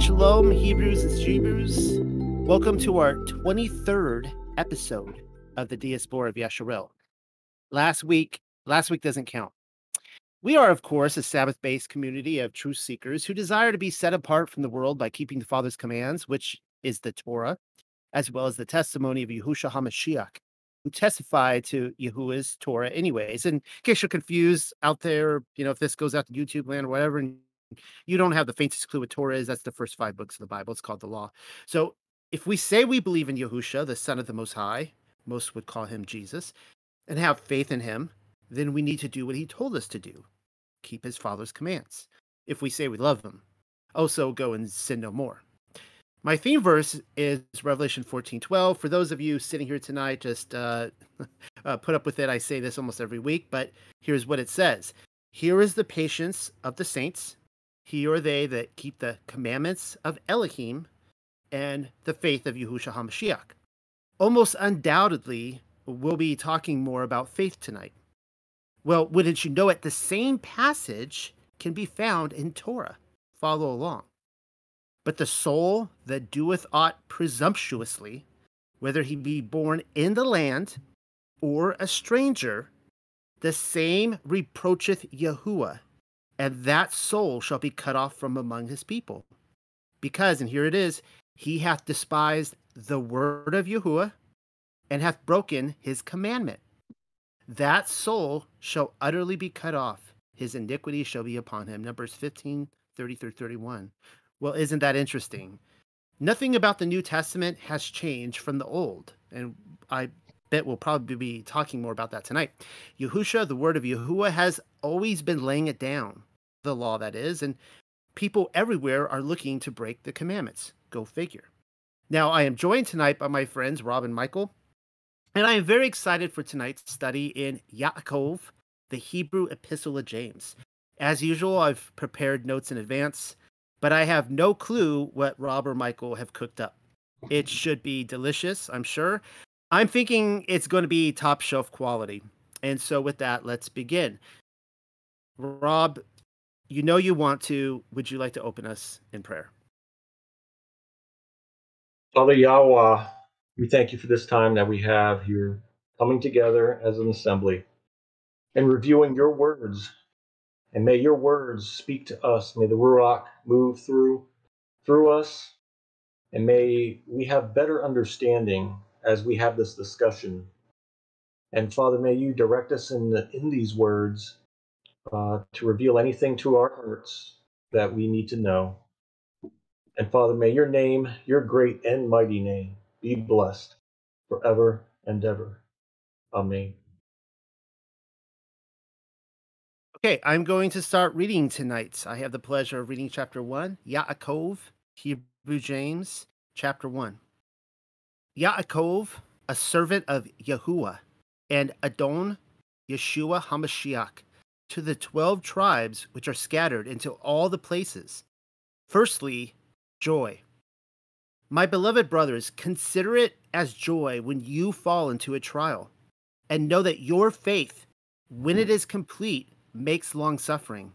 Shalom, Hebrews and Hebrews. Welcome to our 23rd episode of the Diaspora of Yasharel. Last week, last week doesn't count. We are, of course, a Sabbath based community of truth seekers who desire to be set apart from the world by keeping the Father's commands, which is the Torah, as well as the testimony of Yahushua HaMashiach, who testified to Yahuwah's Torah, anyways. And in case you're confused out there, you know, if this goes out to YouTube land or whatever, and you don't have the faintest clue what Torah is, that's the first five books of the Bible. It's called the Law. So if we say we believe in Yahusha, the Son of the Most High, most would call him Jesus, and have faith in him, then we need to do what he told us to do keep his Father's commands. If we say we love him, also go and sin no more. My theme verse is Revelation 14 12. For those of you sitting here tonight, just uh, uh, put up with it. I say this almost every week, but here's what it says Here is the patience of the saints he or they that keep the commandments of Elohim and the faith of Yahushua HaMashiach. Almost undoubtedly, we'll be talking more about faith tonight. Well, wouldn't you know it? The same passage can be found in Torah. Follow along. But the soul that doeth aught presumptuously, whether he be born in the land or a stranger, the same reproacheth Yahuwah and that soul shall be cut off from among his people. Because, and here it is, he hath despised the word of Yahuwah and hath broken his commandment. That soul shall utterly be cut off. His iniquity shall be upon him. Numbers 15, 30 through 31. Well, isn't that interesting? Nothing about the New Testament has changed from the Old. And I bet we'll probably be talking more about that tonight. Yahusha, the word of Yahuwah, has always been laying it down the law that is, and people everywhere are looking to break the commandments. Go figure. Now, I am joined tonight by my friends Rob and Michael, and I am very excited for tonight's study in Yaakov, the Hebrew Epistle of James. As usual, I've prepared notes in advance, but I have no clue what Rob or Michael have cooked up. It should be delicious, I'm sure. I'm thinking it's going to be top shelf quality. And so, with that, let's begin. Rob, you know you want to. Would you like to open us in prayer? Father Yahweh, we thank you for this time that we have here coming together as an assembly and reviewing your words. And may your words speak to us. May the Ruach move through through us. And may we have better understanding as we have this discussion. And Father, may you direct us in the, in these words uh, to reveal anything to our hearts that we need to know. And Father, may your name, your great and mighty name, be blessed forever and ever. Amen. Okay, I'm going to start reading tonight. I have the pleasure of reading chapter 1, Yaakov, Hebrew James, chapter 1. Yaakov, a servant of Yahuwah, and Adon Yeshua HaMashiach, to the twelve tribes which are scattered into all the places. Firstly, joy. My beloved brothers, consider it as joy when you fall into a trial, and know that your faith, when it is complete, makes long suffering.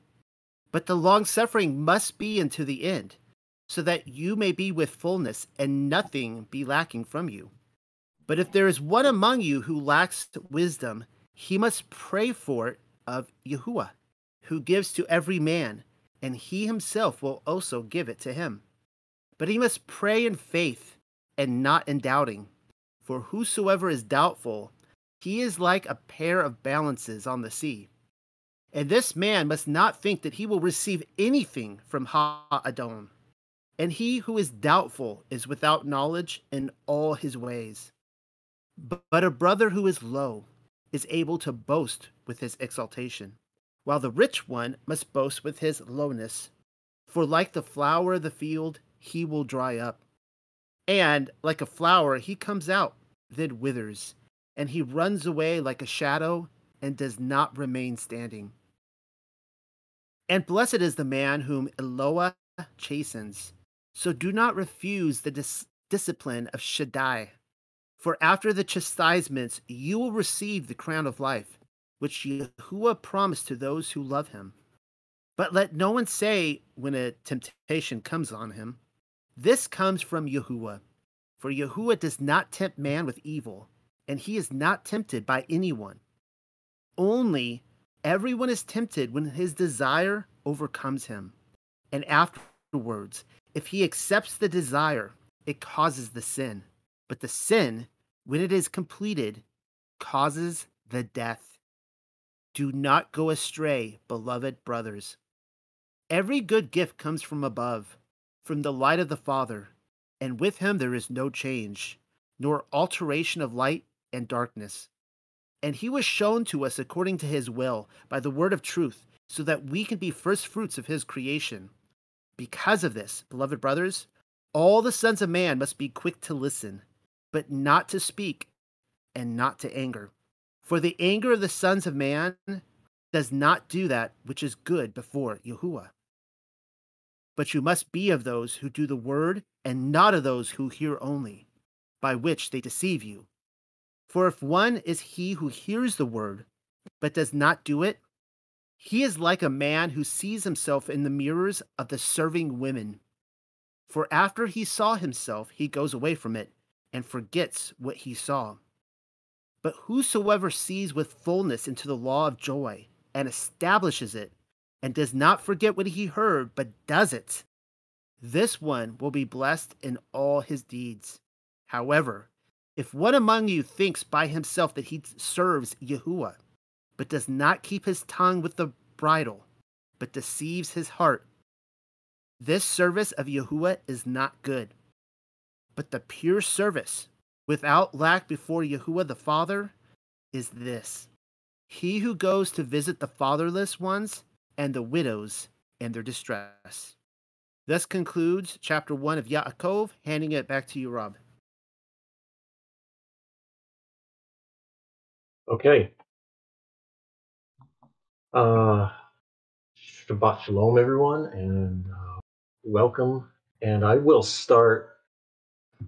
But the long suffering must be unto the end, so that you may be with fullness, and nothing be lacking from you. But if there is one among you who lacks wisdom, he must pray for it of Yahuwah, who gives to every man, and he himself will also give it to him. But he must pray in faith and not in doubting. For whosoever is doubtful, he is like a pair of balances on the sea. And this man must not think that he will receive anything from Ha-Adon. And he who is doubtful is without knowledge in all his ways. But a brother who is low is able to boast with his exaltation, while the rich one must boast with his lowness. For like the flower of the field, he will dry up. And like a flower, he comes out, then withers, and he runs away like a shadow and does not remain standing. And blessed is the man whom Eloah chastens. So do not refuse the dis- discipline of Shaddai, for after the chastisements, you will receive the crown of life, which Yahuwah promised to those who love him. But let no one say when a temptation comes on him, This comes from Yahuwah. For Yahuwah does not tempt man with evil, and he is not tempted by anyone. Only everyone is tempted when his desire overcomes him. And afterwards, if he accepts the desire, it causes the sin. But the sin, when it is completed, causes the death. Do not go astray, beloved brothers. Every good gift comes from above, from the light of the Father, and with him there is no change, nor alteration of light and darkness. And he was shown to us according to his will by the word of truth, so that we can be first fruits of his creation. Because of this, beloved brothers, all the sons of man must be quick to listen, but not to speak, and not to anger. For the anger of the sons of man does not do that which is good before Yahuwah. But you must be of those who do the word, and not of those who hear only, by which they deceive you. For if one is he who hears the word, but does not do it, he is like a man who sees himself in the mirrors of the serving women. For after he saw himself, he goes away from it and forgets what he saw. But whosoever sees with fullness into the law of joy and establishes it, and does not forget what he heard, but does it, this one will be blessed in all his deeds. However, if one among you thinks by himself that he serves Yahuwah, but does not keep his tongue with the bridle, but deceives his heart, this service of Yahuwah is not good. But the pure service, without lack before Yahuwah the Father, is this He who goes to visit the fatherless ones and the widows in their distress. This concludes chapter 1 of Yaakov, handing it back to you, Rob. Okay. Uh, Shabbat Shalom, everyone, and uh, welcome. And I will start.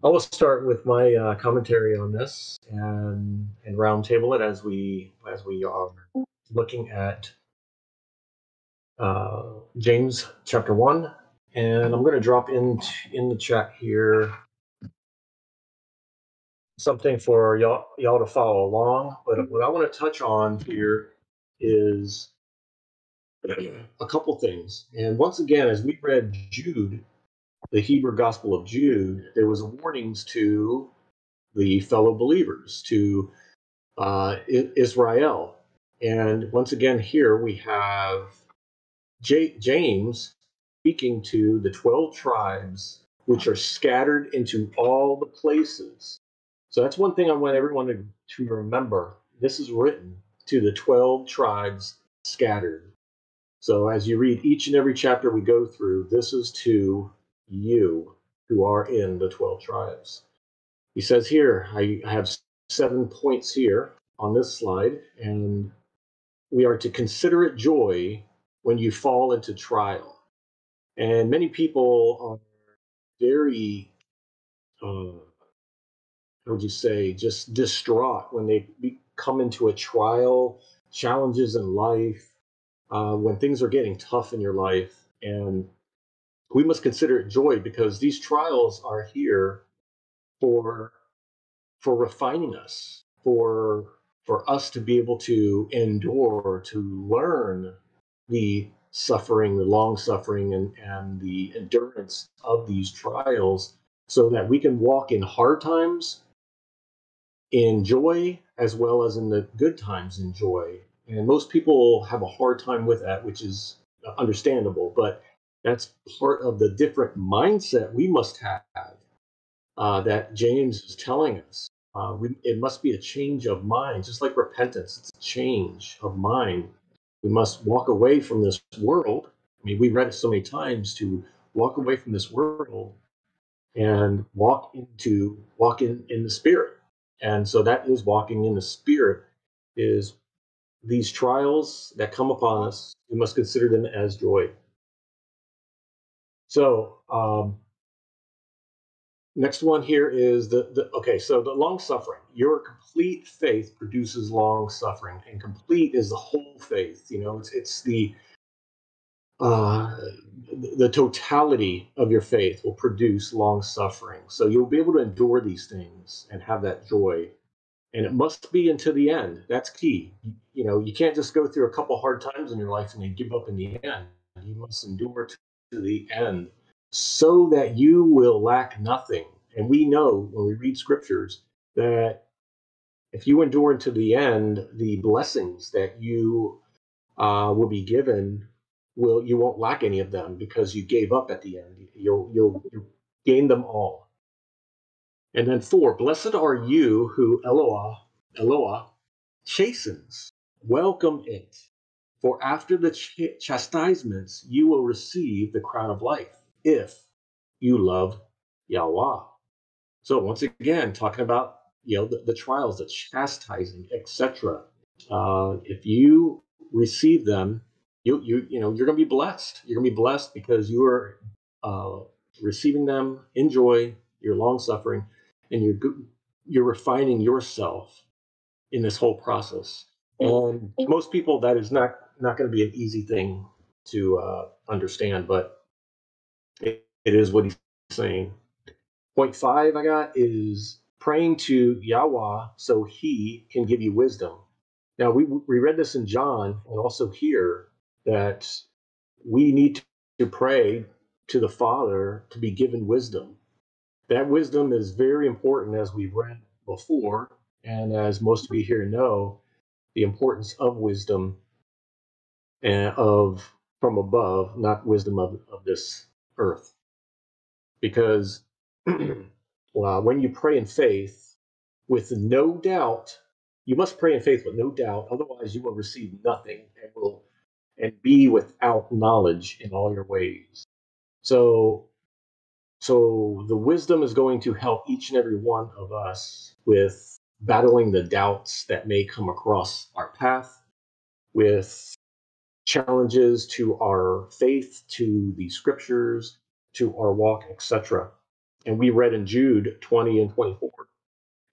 I will start with my uh, commentary on this and and roundtable it as we as we are looking at uh, James chapter one, and I'm going to drop in in the chat here something for y'all y'all to follow along. But what I want to touch on here is a couple things. And once again, as we read Jude, the Hebrew Gospel of Jude, there was warnings to the fellow believers, to uh, Israel. And once again, here we have J- James speaking to the 12 tribes which are scattered into all the places. So that's one thing I want everyone to, to remember. This is written to the 12 tribes scattered. So as you read each and every chapter we go through, this is to you who are in the 12 tribes. He says here, I have seven points here on this slide, and we are to consider it joy when you fall into trial. And many people are very, uh, how would you say, just distraught when they be, come into a trial, challenges in life, uh, when things are getting tough in your life. And we must consider it joy because these trials are here for for refining us, for for us to be able to endure, to learn the suffering, the long suffering, and, and the endurance of these trials so that we can walk in hard times in joy as well as in the good times in joy. And most people have a hard time with that, which is understandable, but that's part of the different mindset we must have uh, that James is telling us. Uh, we, it must be a change of mind, just like repentance. It's a change of mind we must walk away from this world. I mean, we read it so many times to walk away from this world and walk into walk in in the spirit. And so that is walking in the spirit is these trials that come upon us, we must consider them as joy. So um, Next one here is the, the okay, so the long suffering. Your complete faith produces long suffering, and complete is the whole faith. You know, it's it's the uh, the totality of your faith will produce long suffering. So you'll be able to endure these things and have that joy. And it must be until the end. That's key. You know, you can't just go through a couple hard times in your life and then give up in the end. You must endure to the end so that you will lack nothing. And we know when we read scriptures that if you endure unto the end, the blessings that you uh, will be given will you won't lack any of them because you gave up at the end. You'll you'll, you'll gain them all. And then four, blessed are you who Eloah Eloah chastens. Welcome it, for after the ch- chastisements you will receive the crown of life if you love Yahweh. So once again, talking about you know the, the trials, the chastising, etc. Uh, if you receive them, you you you know you're going to be blessed. You're going to be blessed because you are uh, receiving them in joy. You're long suffering, and you're you're refining yourself in this whole process. And most people, that is not not going to be an easy thing to uh, understand, but it, it is what he's saying. Point five I got is praying to Yahweh so he can give you wisdom. Now, we, we read this in John and also here that we need to pray to the Father to be given wisdom. That wisdom is very important, as we've read before, and as most of you here know, the importance of wisdom and of from above, not wisdom of, of this earth. Because well, when you pray in faith with no doubt, you must pray in faith with no doubt, otherwise you will receive nothing and will and be without knowledge in all your ways. So so the wisdom is going to help each and every one of us with battling the doubts that may come across our path, with challenges to our faith, to the scriptures, to our walk, etc. And we read in Jude 20 and 24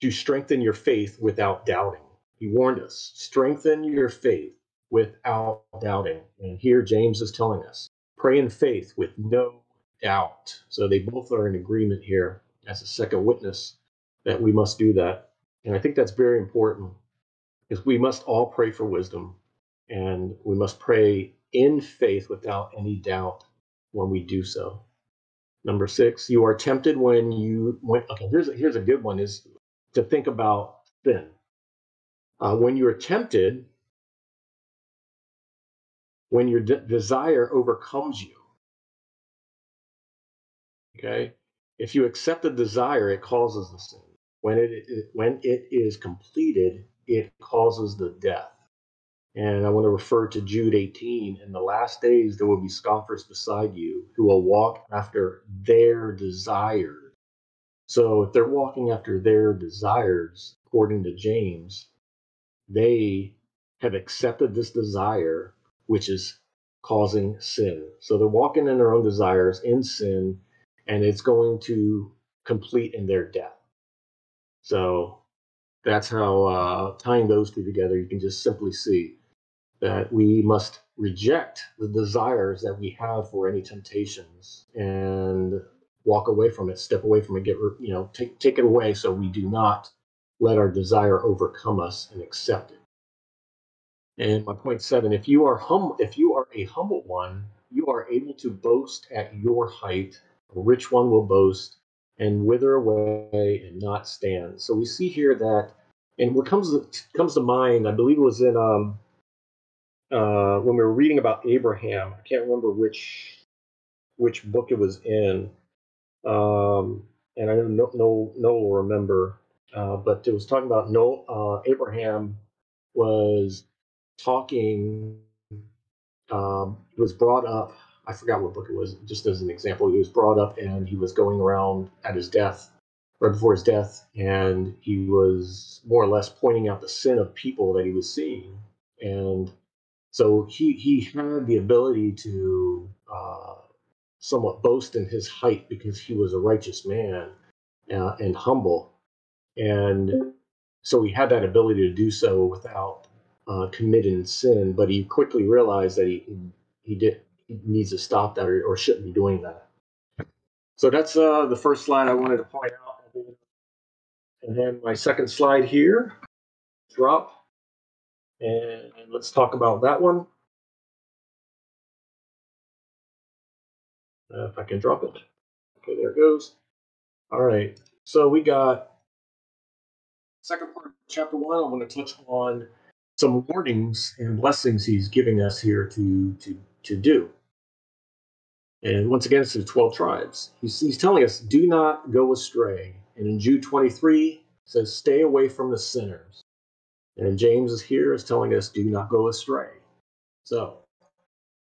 to strengthen your faith without doubting. He warned us strengthen your faith without doubting. And here James is telling us pray in faith with no doubt. So they both are in agreement here as a second witness that we must do that. And I think that's very important because we must all pray for wisdom and we must pray in faith without any doubt when we do so. Number six, you are tempted when you when okay, here's a, here's a good one is to think about sin. Uh, when you're tempted, when your de- desire overcomes you. Okay, if you accept the desire, it causes the sin. When it, it when it is completed, it causes the death. And I want to refer to Jude 18. In the last days, there will be scoffers beside you who will walk after their desires. So if they're walking after their desires, according to James, they have accepted this desire, which is causing sin. So they're walking in their own desires in sin, and it's going to complete in their death. So that's how uh, tying those two together, you can just simply see that we must reject the desires that we have for any temptations and walk away from it, step away from it, get you know, take take it away so we do not let our desire overcome us and accept it. And my point seven, if you are hum if you are a humble one, you are able to boast at your height. A rich one will boast and wither away and not stand. So we see here that, and what comes to, comes to mind, I believe it was in um, uh, when we were reading about Abraham. I can't remember which which book it was in, um, and I know no no will remember, uh, but it was talking about no uh, Abraham was talking. Um, was brought up. I forgot what book it was. Just as an example, he was brought up and he was going around at his death, right before his death, and he was more or less pointing out the sin of people that he was seeing, and so he he had the ability to uh, somewhat boast in his height because he was a righteous man uh, and humble, and so he had that ability to do so without uh, committing sin. But he quickly realized that he he did he needs to stop that or, or shouldn't be doing that. So that's uh, the first slide I wanted to point out. And then my second slide here, drop. And let's talk about that one. Uh, if I can drop it. Okay, there it goes. All right. So we got second part of chapter one. I want to touch on some warnings and blessings he's giving us here to to to do. And once again, it's the 12 tribes. He's, he's telling us, do not go astray. And in Jude 23, says, stay away from the sinners. And James is here is telling us, do not go astray. So,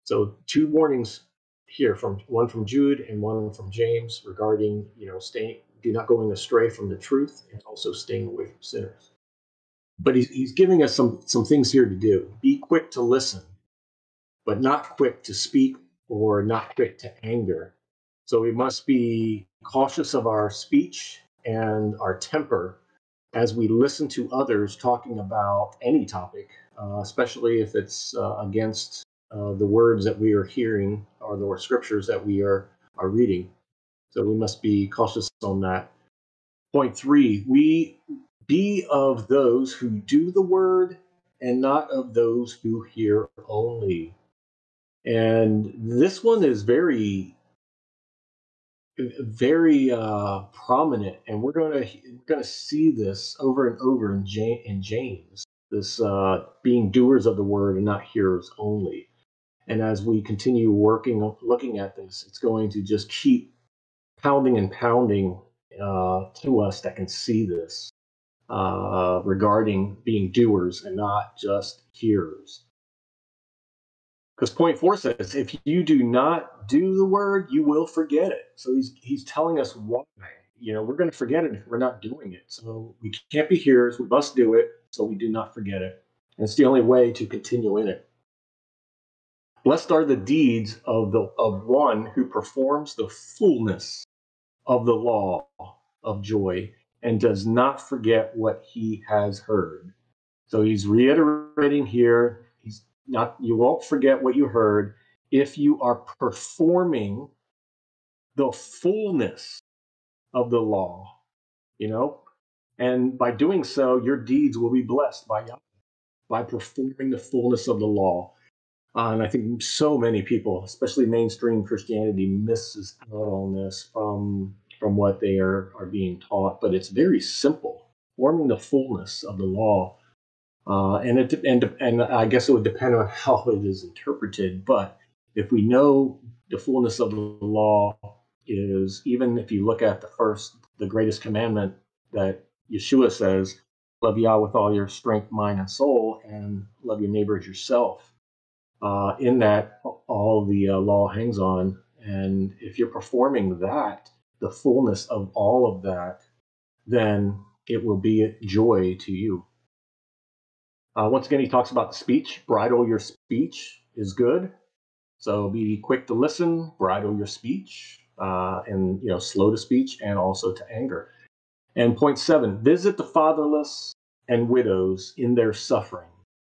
so two warnings here from one from Jude and one from James regarding, you know, staying, do not going astray from the truth and also staying away from sinners. But he's, he's giving us some, some things here to do. Be quick to listen, but not quick to speak or not quick to anger. So we must be cautious of our speech and our temper as we listen to others talking about any topic, uh, especially if it's uh, against uh, the words that we are hearing or the scriptures that we are, are reading. So we must be cautious on that. Point three, we be of those who do the word and not of those who hear only. And this one is very, very uh, prominent, and we're going to we're going to see this over and over in. In James this uh, being doers of the word and not hearers only. And as we continue working, looking at this, it's going to just keep pounding and pounding uh, to us that can see this uh, regarding being doers and not just hearers. Because point four says, if you do not do the word, you will forget it. So he's he's telling us why. You know, we're going to forget it if we're not doing it. So we can't be hearers. We must do it so we do not forget it. And it's the only way to continue in it. Blessed are the deeds of the of one who performs the fullness of the law of joy and does not forget what he has heard. So he's reiterating here not you won't forget what you heard. If you are performing the fullness of the law you know and by doing so your deeds will be blessed by Yahweh, by performing the fullness of the law. Uh, and i think so many people especially mainstream christianity misses out on this from from what they are are being taught but it's very simple. Forming the fullness of the law uh, and it and and I guess it would depend on how it is interpreted. But if we know the fullness of the law is, even if you look at the first, the greatest commandment that Yeshua says, "Love Yah with all your strength, mind, and soul, and love your neighbor as yourself." Uh, in that, all the uh, law hangs on, and if you're performing that, the fullness of all of that, then it will be a joy to you. Uh, once again, he talks about the speech. Bridle your speech is good. So be quick to listen, bridle your speech, uh, and you know, slow to speech and also to anger. And point seven: visit the fatherless and widows in their suffering.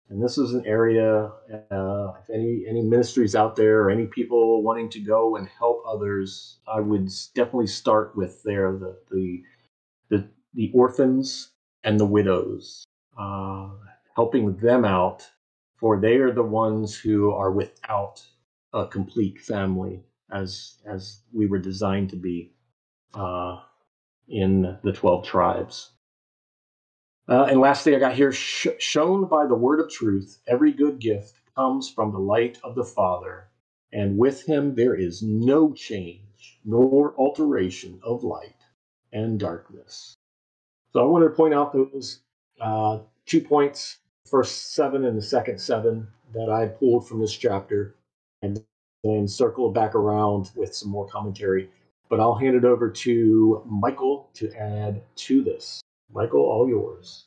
And this is an area, uh, if any any ministries out there or any people wanting to go and help others, I would definitely start with there the the the, the orphans and the widows. Uh, helping them out, for they are the ones who are without a complete family, as as we were designed to be uh, in the twelve tribes. Uh, and lastly, I got here sh- shown by the word of truth, every good gift comes from the light of the Father, and with him there is no change nor alteration of light and darkness. So I wanted to point out those uh, two points first seven and the second seven that I pulled from this chapter, and then circle back around with some more commentary. But I'll hand it over to Michael to add to this. Michael, all yours.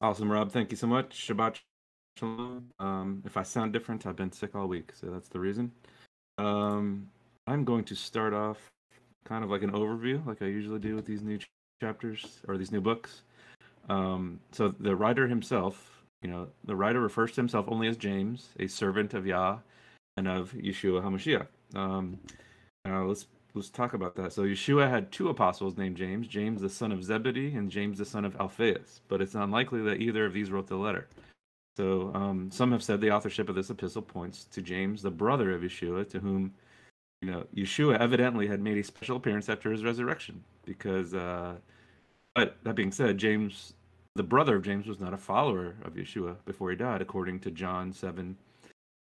Awesome, Rob. Thank you so much. Shabbat shalom. Um, if I sound different, I've been sick all week, so that's the reason. Um, I'm going to start off kind of like an overview, like I usually do with these new chapters or these new books. Um, so the writer himself, you know, the writer refers to himself only as James, a servant of Yah, and of Yeshua HaMashiach. Um, let's let's talk about that. So Yeshua had two apostles named James, James the son of Zebedee and James the son of Alphaeus, but it's unlikely that either of these wrote the letter. So um, some have said the authorship of this epistle points to James, the brother of Yeshua, to whom you know Yeshua evidently had made a special appearance after his resurrection. Because, uh, but that being said, James, the brother of James, was not a follower of Yeshua before he died, according to John seven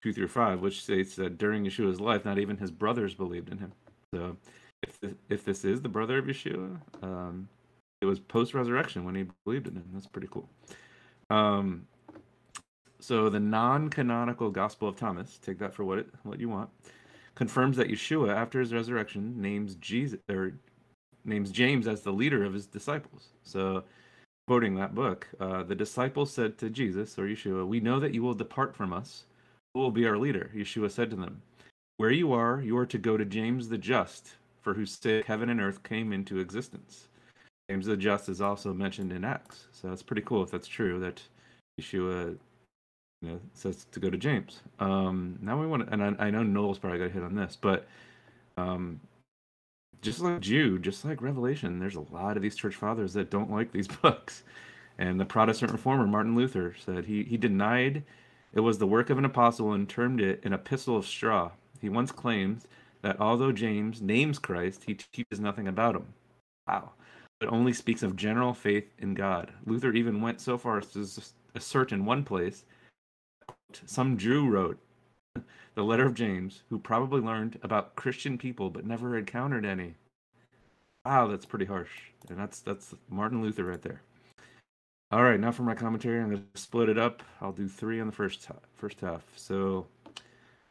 two through five, which states that during Yeshua's life, not even his brothers believed in him. So, if this, if this is the brother of Yeshua, um, it was post resurrection when he believed in him. That's pretty cool. Um, so the non-canonical Gospel of Thomas, take that for what it what you want, confirms that Yeshua, after his resurrection, names Jesus or names James as the leader of his disciples. So, quoting that book, uh, the disciples said to Jesus or Yeshua, "We know that you will depart from us. Who will be our leader?" Yeshua said to them, "Where you are, you are to go to James the Just, for whose sake heaven and earth came into existence." James the Just is also mentioned in Acts, so that's pretty cool if that's true that Yeshua you know, says to go to James. Um, now we want to, and I, I know Noel's probably got a hit on this, but um, just like Jude, just like Revelation, there's a lot of these church fathers that don't like these books. And the Protestant reformer Martin Luther said he, he denied it was the work of an apostle and termed it an epistle of straw. He once claimed that although James names Christ, he teaches nothing about him. Wow. But only speaks of general faith in God. Luther even went so far as to assert in one place some Jew wrote the letter of James, who probably learned about Christian people but never encountered any. Wow, that's pretty harsh. And that's that's Martin Luther right there. All right, now for my commentary, I'm going to split it up. I'll do three on the first first half. So,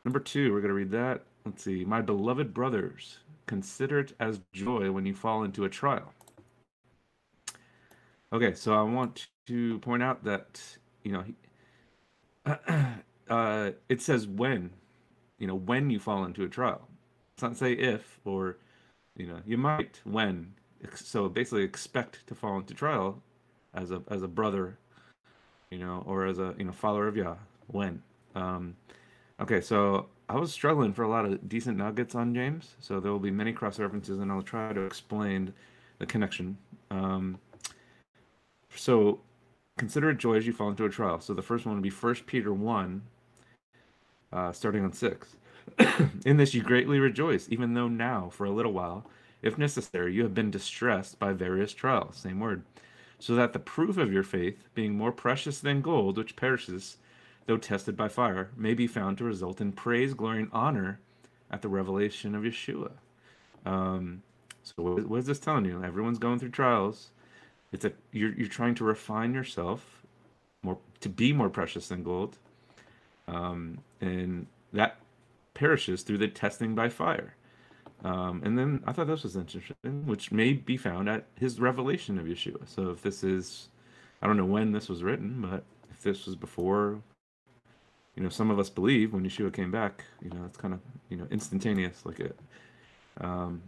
number two, we're going to read that. Let's see. My beloved brothers, consider it as joy when you fall into a trial. Okay, so I want to point out that you know uh, it says when, you know, when you fall into a trial. It's not say if or, you know, you might when. So basically, expect to fall into trial as a as a brother, you know, or as a you know follower of Yah. When. Um, okay, so I was struggling for a lot of decent nuggets on James, so there will be many cross references, and I'll try to explain the connection. Um, so consider it joy as you fall into a trial. So the first one would be First Peter 1, uh, starting on 6. In this you greatly rejoice, even though now, for a little while, if necessary, you have been distressed by various trials. Same word. So that the proof of your faith, being more precious than gold, which perishes, though tested by fire, may be found to result in praise, glory, and honor at the revelation of Yeshua. Um, so what, what is this telling you? Everyone's going through trials. It's a you're you're trying to refine yourself more to be more precious than gold, um, and that perishes through the testing by fire. Um, and then I thought this was interesting, which may be found at his revelation of Yeshua. So if this is, I don't know when this was written, but if this was before, you know, some of us believe when Yeshua came back, you know, it's kind of, you know, instantaneous, like it. Um,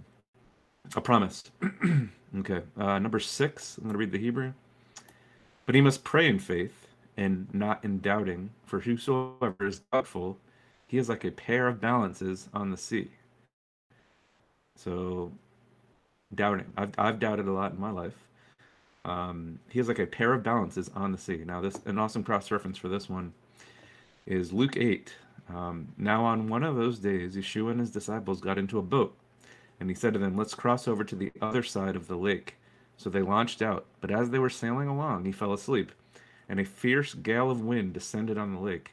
a promise. okay. Uh, number six, I'm going to read the Hebrew. But he must pray in faith and not in doubting, for whosoever is doubtful, he is like a pair of balances on the sea. So, doubting. I've, I've doubted a lot in my life. Um, he is like a pair of balances on the sea. Now, this an awesome cross reference for this one is Luke 8. Um, now, on one of those days, Yeshua and his disciples got into a boat and he said to them, Let's cross over to the other side of the lake. So they launched out, but as they were sailing along, he fell asleep, and a fierce gale of wind descended on the lake,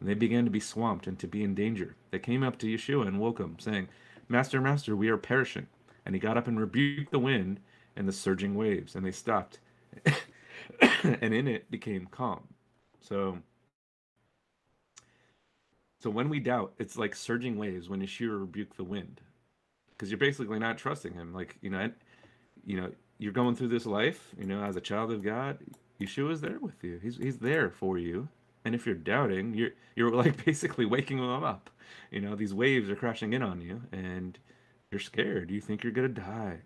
and they began to be swamped and to be in danger. They came up to Yeshua and woke him, saying, Master, Master, we are perishing. And he got up and rebuked the wind and the surging waves, and they stopped, and in it became calm. So, so when we doubt, it's like surging waves when Yeshua rebuked the wind because you're basically not trusting him. Like you know, you know, you're going through this life, you know, as a child of God. Yeshua is there with you. He's he's there for you. And if you're doubting, you're you're like basically waking them up. You know, these waves are crashing in on you, and you're scared. You think you're gonna die,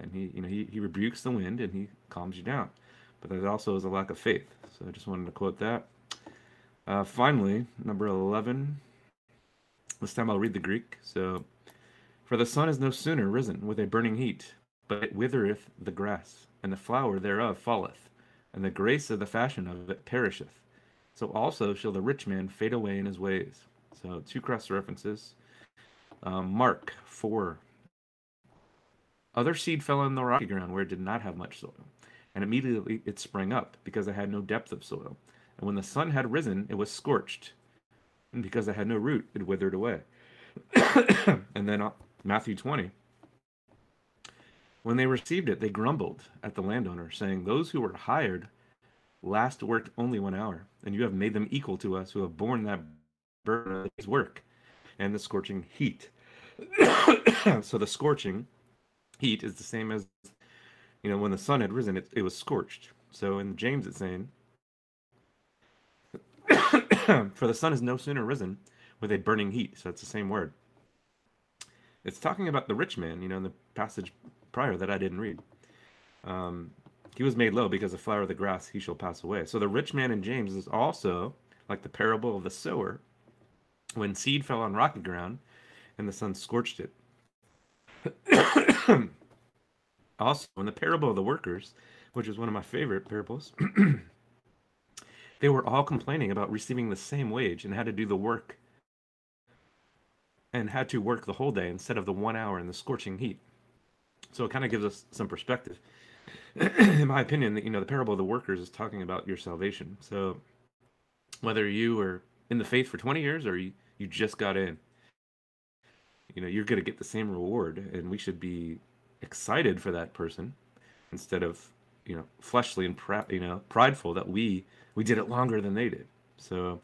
and he you know he he rebukes the wind and he calms you down. But that also is a lack of faith. So I just wanted to quote that. Uh, finally, number eleven This time I'll read the Greek. So, for the sun is no sooner risen with a burning heat, but it withereth the grass, and the flower thereof falleth, and the grace of the fashion of it perisheth. So also shall the rich man fade away in his ways. So two cross references. Um, Mark 4. Other seed fell on the rocky ground where it did not have much soil, and immediately it sprang up, because it had no depth of soil. And when the sun had risen, it was scorched, and because it had no root, it withered away. and then uh, Matthew 20. When they received it, they grumbled at the landowner, saying, Those who were hired last worked only one hour, and you have made them equal to us who have borne that burden of his work and the scorching heat. so the scorching heat is the same as, you know, when the sun had risen, it, it was scorched. So in James, it's saying, For the sun is no sooner risen with a burning heat. So it's the same word. It's talking about the rich man, you know, in the passage prior that I didn't read. Um, he was made low because the flower of the grass he shall pass away. So the rich man in James is also like the parable of the sower when seed fell on rocky ground and the sun scorched it. also, in the parable of the workers, which is one of my favorite parables, they were all complaining about receiving the same wage and had to do the work and had to work the whole day instead of the one hour in the scorching heat. So it kind of gives us some perspective. in my opinion, you know the parable of the workers is talking about your salvation. So whether you are in the faith for 20 years or you, you just got in, you know, you're going to get the same reward, and we should be excited for that person instead of you know fleshly and pr- you know prideful that we we did it longer than they did. So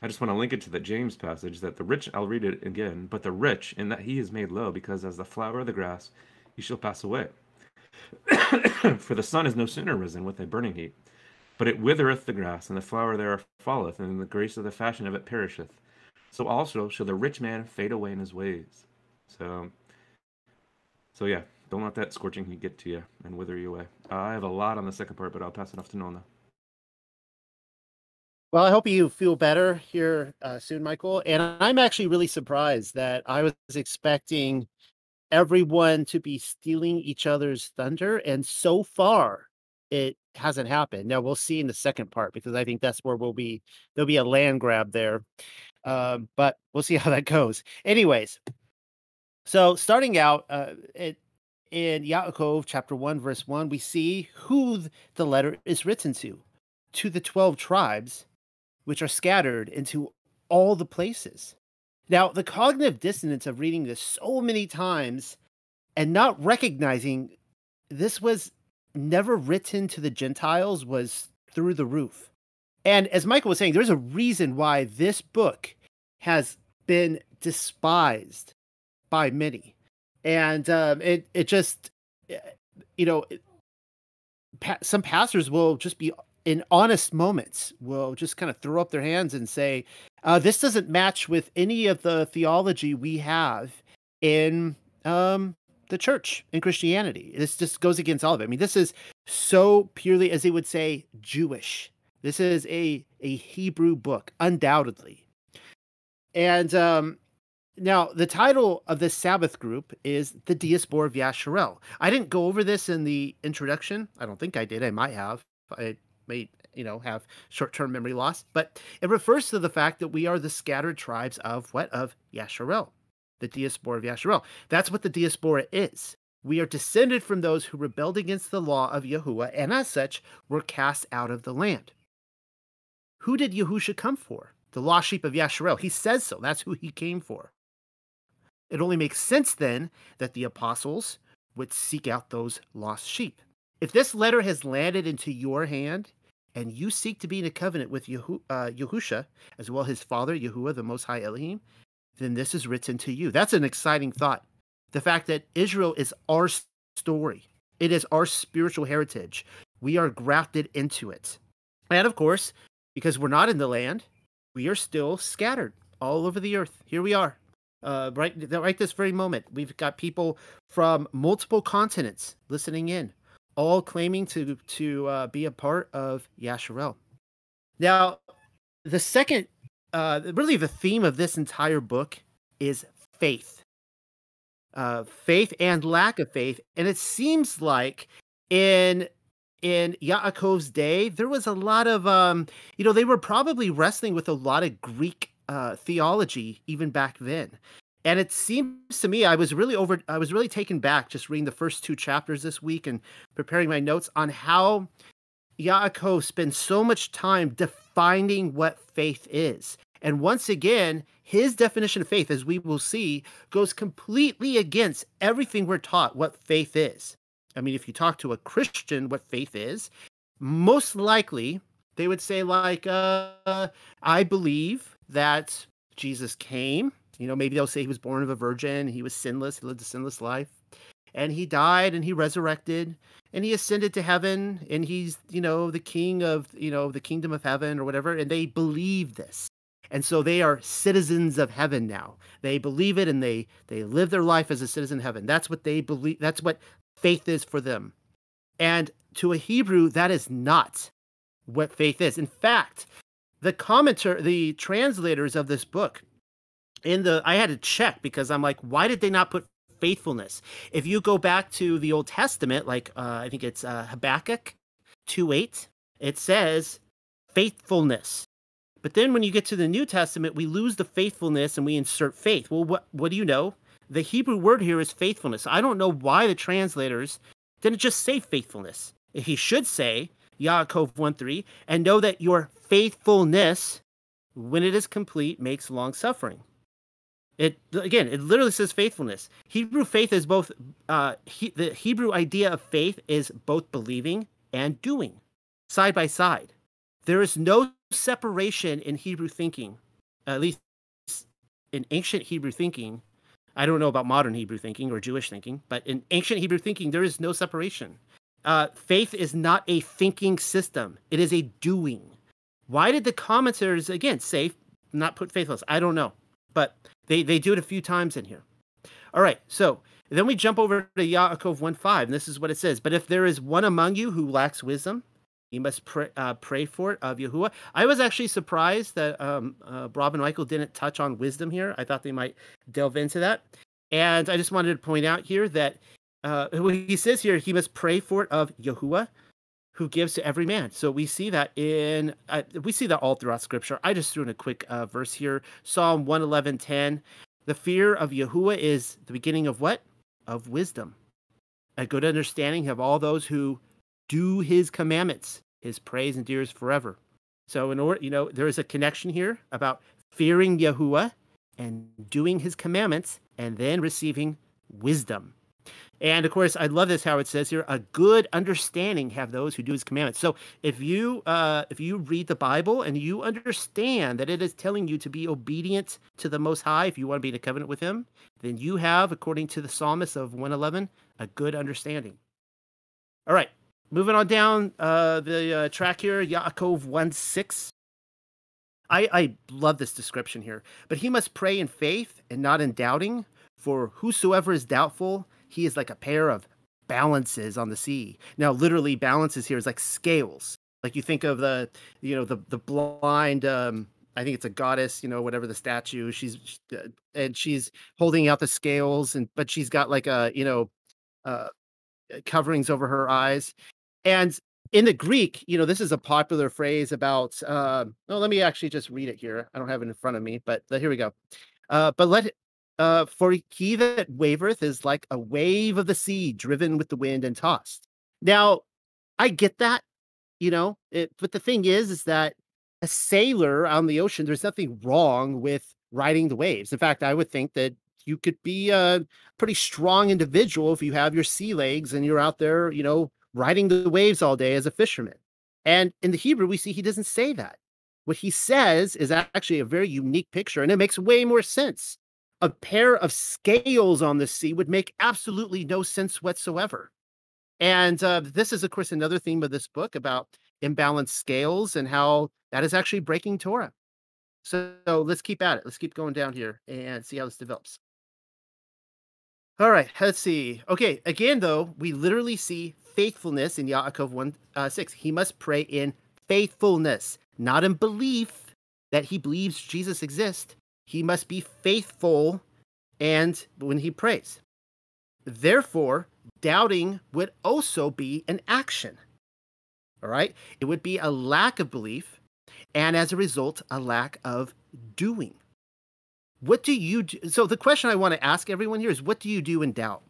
I just want to link it to the James passage that the rich I'll read it again, but the rich in that he is made low because as the flower of the grass he shall pass away. For the sun is no sooner risen with a burning heat, but it withereth the grass, and the flower thereof falleth, and the grace of the fashion of it perisheth. So also shall the rich man fade away in his ways. So, so yeah, don't let that scorching heat get to you and wither you away. I have a lot on the second part, but I'll pass it off to Nona. Well, I hope you feel better here uh, soon, Michael. And I'm actually really surprised that I was expecting everyone to be stealing each other's thunder. And so far, it hasn't happened. Now we'll see in the second part because I think that's where we'll be. There'll be a land grab there, um, but we'll see how that goes. Anyways, so starting out uh, it, in Yaakov chapter one verse one, we see who the letter is written to, to the twelve tribes, which are scattered into all the places. Now, the cognitive dissonance of reading this so many times and not recognizing this was never written to the Gentiles was through the roof. And as Michael was saying, there's a reason why this book has been despised by many. And um, it, it just, eh, you know, pa- some pastors will just be in honest moments will just kind of throw up their hands and say, uh, "This doesn't match with any of the theology we have in um, the church in Christianity. This just goes against all of it. I mean, this is so purely, as they would say, Jewish. This is a a Hebrew book, undoubtedly. And um, now the title of this Sabbath group is the Diaspora of Yasharel. I didn't go over this in the introduction. I don't think I did. I might have. I may you know have short-term memory loss but it refers to the fact that we are the scattered tribes of what? Of yasharel the diaspora of yasharel. That's what the diaspora is. We are descended from those who rebelled against the law of Yahuwah and as such were cast out of the land. Who did Yahusha come for? The lost sheep of yasharel. He says so. That's who he came for. It only makes sense then that the apostles would seek out those lost sheep. If this letter has landed into your hand and you seek to be in a covenant with Yehu, uh, Yahusha, as well as his father, Yahuwah, the Most High Elohim, then this is written to you. That's an exciting thought. The fact that Israel is our story, it is our spiritual heritage. We are grafted into it. And of course, because we're not in the land, we are still scattered all over the earth. Here we are. Uh, right, right this very moment, we've got people from multiple continents listening in all claiming to to uh, be a part of Yasharel. Now, the second, uh, really the theme of this entire book is faith. Uh, faith and lack of faith. And it seems like in in Yaakov's day, there was a lot of um, you know, they were probably wrestling with a lot of Greek uh, theology even back then. And it seems to me I was really over I was really taken back just reading the first two chapters this week and preparing my notes on how Yaakov spends so much time defining what faith is. And once again, his definition of faith, as we will see, goes completely against everything we're taught what faith is. I mean, if you talk to a Christian what faith is, most likely they would say, like, uh, I believe that Jesus came. You know, maybe they'll say he was born of a virgin, he was sinless, he lived a sinless life, and he died and he resurrected and he ascended to heaven and he's, you know, the king of, you know, the kingdom of heaven or whatever. And they believe this. And so they are citizens of heaven now. They believe it and they they live their life as a citizen of heaven. That's what they believe. That's what faith is for them. And to a Hebrew, that is not what faith is. In fact, the commenter, the translators of this book, in the I had to check because I'm like, why did they not put faithfulness? If you go back to the Old Testament, like uh, I think it's uh, Habakkuk two eight, it says faithfulness. But then when you get to the New Testament, we lose the faithfulness and we insert faith. Well, what what do you know? The Hebrew word here is faithfulness. I don't know why the translators didn't just say faithfulness. He should say Yaakov 1 3, and know that your faithfulness, when it is complete, makes long suffering. It again, it literally says faithfulness. Hebrew faith is both. Uh, he, the Hebrew idea of faith is both believing and doing, side by side. There is no separation in Hebrew thinking, at least in ancient Hebrew thinking. I don't know about modern Hebrew thinking or Jewish thinking, but in ancient Hebrew thinking, there is no separation. Uh, faith is not a thinking system; it is a doing. Why did the commentators again say not put faithless? I don't know, but they they do it a few times in here. All right, so then we jump over to Yaakov 1.5, and this is what it says. But if there is one among you who lacks wisdom, you must pray, uh, pray for it of Yahuwah. I was actually surprised that um, uh, Rob and Michael didn't touch on wisdom here. I thought they might delve into that. And I just wanted to point out here that uh, he says here, he must pray for it of Yahuwah, who gives to every man. So we see that in uh, we see that all throughout Scripture. I just threw in a quick uh, verse here, Psalm one eleven ten. The fear of Yahuwah is the beginning of what? Of wisdom. A good understanding have all those who do His commandments. His praise endures forever. So in order, you know, there is a connection here about fearing Yahuwah and doing His commandments, and then receiving wisdom. And of course, I love this how it says here, a good understanding have those who do his commandments. So if you uh, if you read the Bible and you understand that it is telling you to be obedient to the Most High, if you want to be in a covenant with Him, then you have, according to the psalmist of 111, a good understanding. All right, moving on down uh, the uh, track here, Yaakov 1 6. I, I love this description here. But he must pray in faith and not in doubting, for whosoever is doubtful he is like a pair of balances on the sea. Now, literally, balances here is like scales. Like you think of the, you know, the the blind. Um, I think it's a goddess, you know, whatever the statue. She's uh, and she's holding out the scales, and but she's got like a, you know, uh, coverings over her eyes. And in the Greek, you know, this is a popular phrase about. Uh, oh, let me actually just read it here. I don't have it in front of me, but here we go. Uh, but let uh, for he that wavereth is like a wave of the sea driven with the wind and tossed. Now, I get that, you know, it, but the thing is, is that a sailor on the ocean, there's nothing wrong with riding the waves. In fact, I would think that you could be a pretty strong individual if you have your sea legs and you're out there, you know, riding the waves all day as a fisherman. And in the Hebrew, we see he doesn't say that. What he says is actually a very unique picture, and it makes way more sense a pair of scales on the sea would make absolutely no sense whatsoever. And uh, this is, of course, another theme of this book about imbalanced scales and how that is actually breaking Torah. So, so let's keep at it. Let's keep going down here and see how this develops. All right, let's see. Okay, again, though, we literally see faithfulness in Yaakov 1 uh, 6. He must pray in faithfulness, not in belief that he believes Jesus exists, he must be faithful and when he prays. Therefore, doubting would also be an action. All right? It would be a lack of belief, and as a result, a lack of doing. What do you do? So, the question I want to ask everyone here is what do you do in doubt?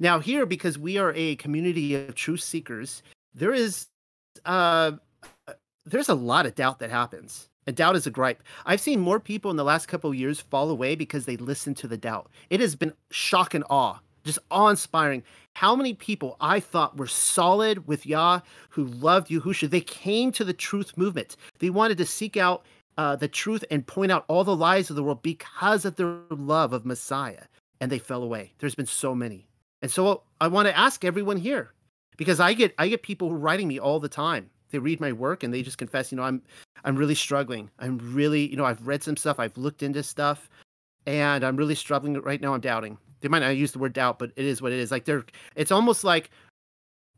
Now, here, because we are a community of truth seekers, there is uh, there's a lot of doubt that happens. And doubt is a gripe. I've seen more people in the last couple of years fall away because they listened to the doubt. It has been shock and awe, just awe inspiring. How many people I thought were solid with Yah, who loved Yahusha, they came to the truth movement. They wanted to seek out uh, the truth and point out all the lies of the world because of their love of Messiah. And they fell away. There's been so many. And so I want to ask everyone here, because I get I get people who are writing me all the time they read my work and they just confess, you know, I'm I'm really struggling. I'm really, you know, I've read some stuff, I've looked into stuff, and I'm really struggling right now. I'm doubting. They might not use the word doubt, but it is what it is. Like they're, it's almost like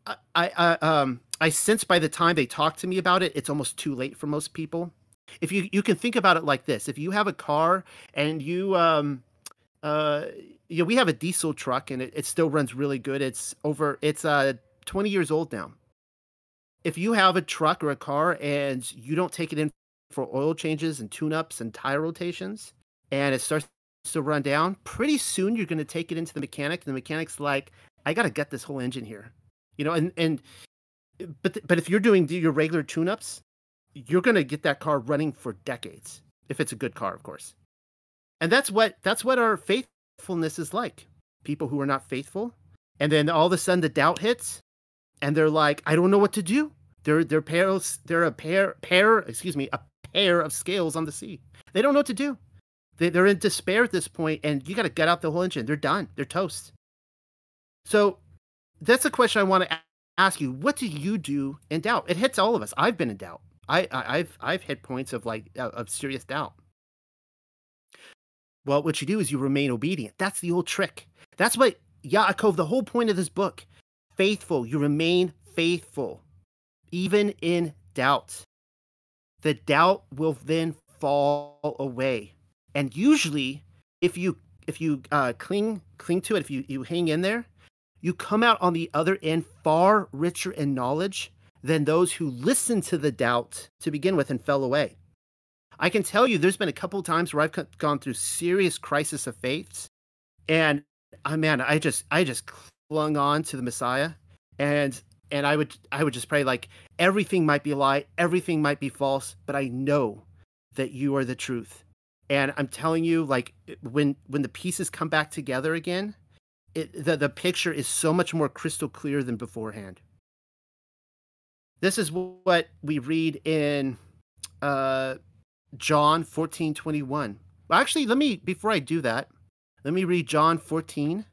I, I um I sense by the time they talk to me about it, it's almost too late for most people. If you you can think about it like this, if you have a car and you um uh you know, we have a diesel truck and it, it still runs really good. It's over it's uh 20 years old now if you have a truck or a car and you don't take it in for oil changes and tune ups and tire rotations and it starts to run down, pretty soon you're going to take it into the mechanic. And the mechanic's like, I got to get this whole engine here. You know, and, and, but, but if you're doing your regular tune ups, you're going to get that car running for decades if it's a good car, of course. And that's what, that's what our faithfulness is like. People who are not faithful. And then all of a sudden the doubt hits and they're like, I don't know what to do. They're they're pairs they're a pair pair excuse me a pair of scales on the sea. They don't know what to do. They, they're in despair at this point, and you got to get out the whole engine. They're done. They're toast. So that's a question I want to ask you. What do you do in doubt? It hits all of us. I've been in doubt. I, I have I've hit points of like uh, of serious doubt. Well, what you do is you remain obedient. That's the old trick. That's what Yaakov. The whole point of this book faithful. You remain faithful, even in doubt. The doubt will then fall away. And usually, if you if you uh, cling cling to it, if you, you hang in there, you come out on the other end far richer in knowledge than those who listened to the doubt to begin with and fell away. I can tell you, there's been a couple times where I've gone through serious crisis of faiths, and oh man, I just I just clung on to the Messiah, and and I would I would just pray like everything might be a lie, everything might be false, but I know that you are the truth. And I'm telling you, like when when the pieces come back together again, it, the the picture is so much more crystal clear than beforehand. This is what we read in uh, John 14, 21. Well, actually, let me before I do that, let me read John 14,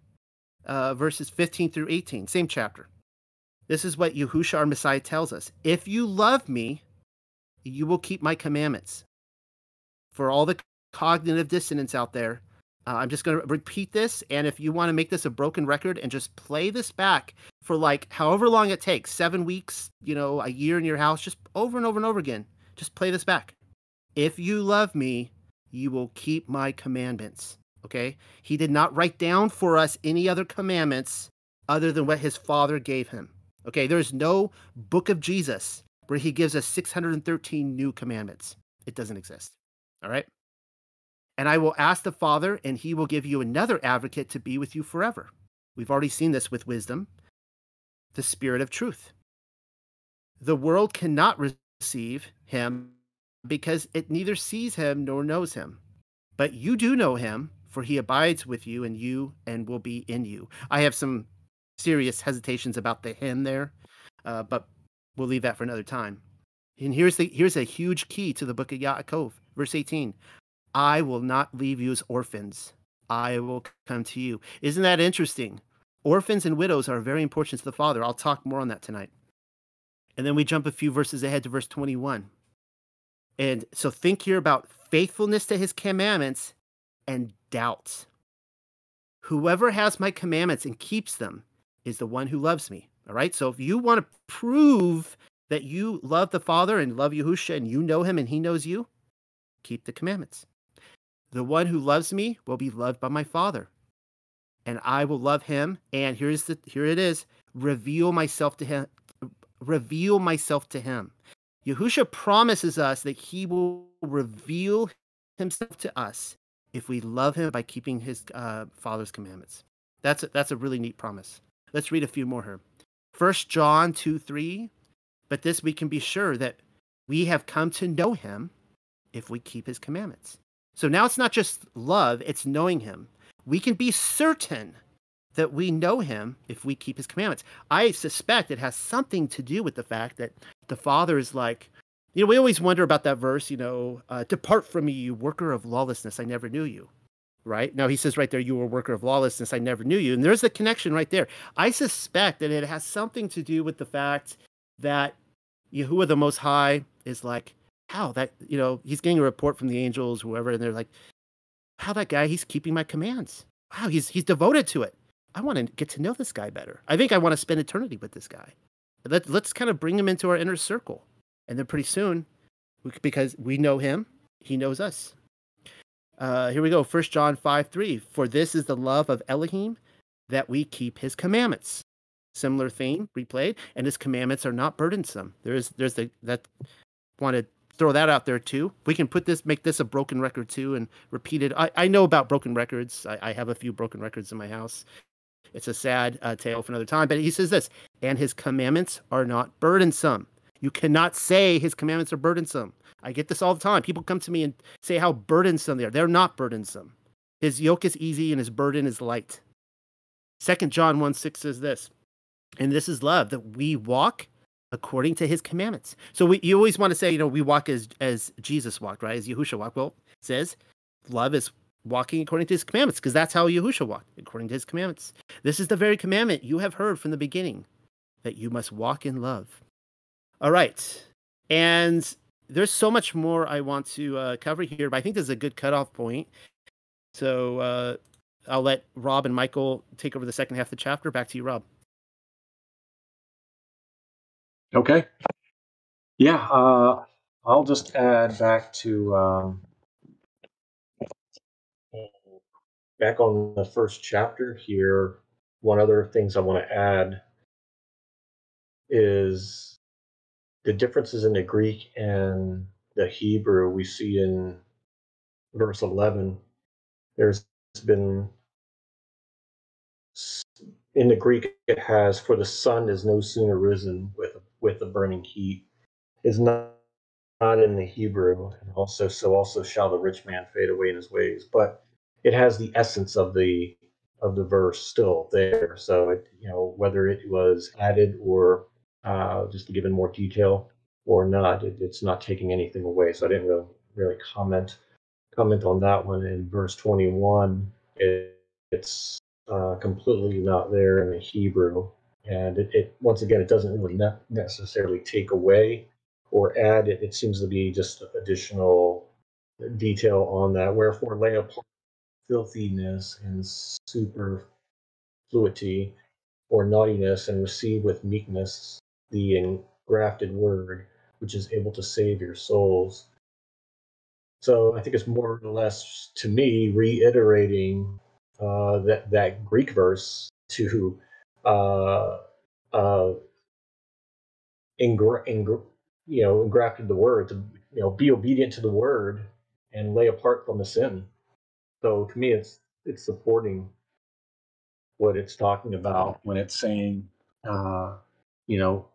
uh, verses 15 through 18, same chapter. This is what Yahushua our Messiah tells us. If you love me, you will keep my commandments. For all the cognitive dissonance out there, uh, I'm just going to repeat this. And if you want to make this a broken record and just play this back for like however long it takes seven weeks, you know, a year in your house, just over and over and over again, just play this back. If you love me, you will keep my commandments. Okay? He did not write down for us any other commandments other than what his father gave him. Okay? There's no book of Jesus where he gives us 613 new commandments. It doesn't exist. All right? And I will ask the Father, and he will give you another advocate to be with you forever. We've already seen this with wisdom, the Spirit of truth. The world cannot receive him because it neither sees him nor knows him. But you do know him, for he abides with you and you and will be in you. I have some serious hesitations about the him there, uh, but we'll leave that for another time. And here's the here's a huge key to the book of Yaakov, verse 18. I will not leave you as orphans. I will come to you. Isn't that interesting? Orphans and widows are very important to the Father. I'll talk more on that tonight. And then we jump a few verses ahead to verse 21. And so think here about faithfulness to his commandments and doubts. Whoever has my commandments and keeps them is the one who loves me. All right. So if you want to prove that you love the Father and love Yahusha and you know him and he knows you, keep the commandments. The one who loves me will be loved by my Father, and I will love him. And here's the here it is: reveal myself to him, reveal myself to him. Yahusha promises us that he will reveal himself to us if we love him by keeping his uh, father's commandments. That's a, that's a really neat promise. Let's read a few more here. First John 2 3. But this we can be sure that we have come to know him if we keep his commandments. So now it's not just love, it's knowing him. We can be certain that we know him if we keep his commandments. I suspect it has something to do with the fact that the Father is like, you know, we always wonder about that verse, you know, uh, depart from me, you worker of lawlessness, I never knew you. Right? Now he says right there, you were a worker of lawlessness, I never knew you. And there's the connection right there. I suspect that it has something to do with the fact that Yahuwah the Most High is like, how that, you know, he's getting a report from the angels, whoever, and they're like, how that guy, he's keeping my commands. Wow, he's he's devoted to it. I want to get to know this guy better. I think I want to spend eternity with this guy. Let, let's kind of bring him into our inner circle. And then pretty soon, we, because we know him, he knows us. Uh, here we go. First John 5 3. For this is the love of Elohim that we keep his commandments. Similar theme replayed, and his commandments are not burdensome. There's there's the that want to throw that out there too. We can put this, make this a broken record too, and repeat it. I, I know about broken records. I, I have a few broken records in my house. It's a sad uh, tale for another time. But he says this, and his commandments are not burdensome. You cannot say his commandments are burdensome. I get this all the time. People come to me and say how burdensome they are. They're not burdensome. His yoke is easy and his burden is light. Second John 1 6 says this, and this is love, that we walk according to his commandments. So we, you always want to say, you know, we walk as as Jesus walked, right? As Yahusha walked. Well, says love is walking according to his commandments, because that's how Yahusha walked, according to his commandments. This is the very commandment you have heard from the beginning, that you must walk in love. All right. And there's so much more I want to uh, cover here, but I think this is a good cutoff point. So uh, I'll let Rob and Michael take over the second half of the chapter. Back to you, Rob. Okay. Yeah, uh, I'll just add back to um, back on the first chapter here. One other things I want to add is the differences in the Greek and the Hebrew we see in verse 11. There's been in the Greek it has for the sun is no sooner risen with with the burning heat is not not in the Hebrew and also so also shall the rich man fade away in his ways but it has the essence of the of the verse still there so it you know whether it was added or uh, just given more detail or not. It, it's not taking anything away. So I didn't really, really comment comment on that one. In verse 21, it, it's uh, completely not there in the Hebrew, and it, it once again it doesn't really ne- necessarily take away or add. It, it seems to be just additional detail on that. Wherefore lay apart filthiness and superfluity or naughtiness and receive with meekness the engrafted word, which is able to save your souls. So I think it's more or less, to me, reiterating uh, that that Greek verse to uh, uh, engra- engra- you know engrafted the word to you know be obedient to the word and lay apart from the sin. So to me, it's it's supporting what it's talking about when it's saying, uh, you know,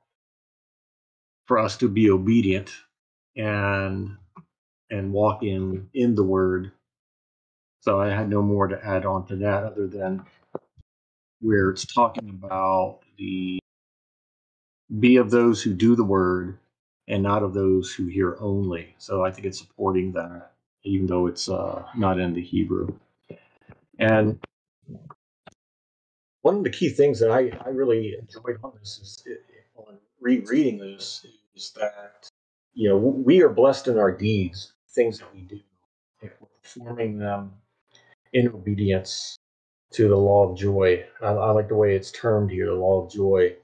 for us to be obedient and and walk in in the word. So I had no more to add on to that other than where it's talking about the be of those who do the word and not of those who hear only. So I think it's supporting that, even though it's uh, not in the Hebrew. And one of the key things that I, I really enjoyed on this is it, on rereading this is that you know we are blessed in our deeds, things that we do, if we're performing them in obedience to the law of joy. I, I like the way it's termed here, the law of joy,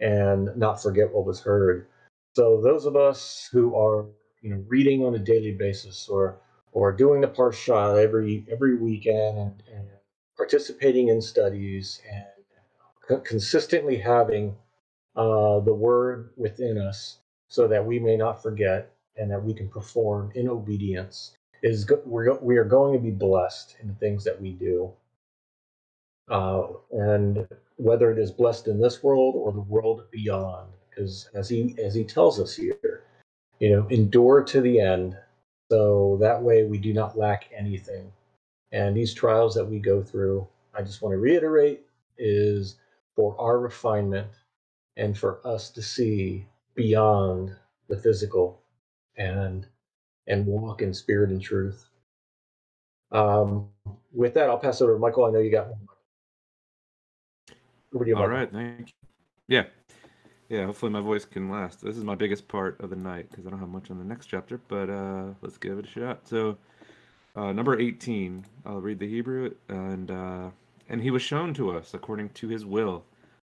and not forget what was heard. So those of us who are you know reading on a daily basis or or doing the parsha every every weekend and, and participating in studies and consistently having uh, the word within us so that we may not forget and that we can perform in obedience is we're, we are going to be blessed in the things that we do. Uh, and whether it is blessed in this world or the world beyond because as he as he tells us here you know endure to the end. So that way we do not lack anything. And these trials that we go through i just want to reiterate is for our refinement and for us to see beyond the physical and and walk in spirit and truth. Um, with that, I'll pass over to Michael. I know you got one. Over to you, All right, thank you. Yeah, yeah. Hopefully, my voice can last. This is my biggest part of the night because I don't have much on the next chapter, but uh, let's give it a shot. So, uh, number eighteen. I'll read the Hebrew, and uh, and he was shown to us according to his will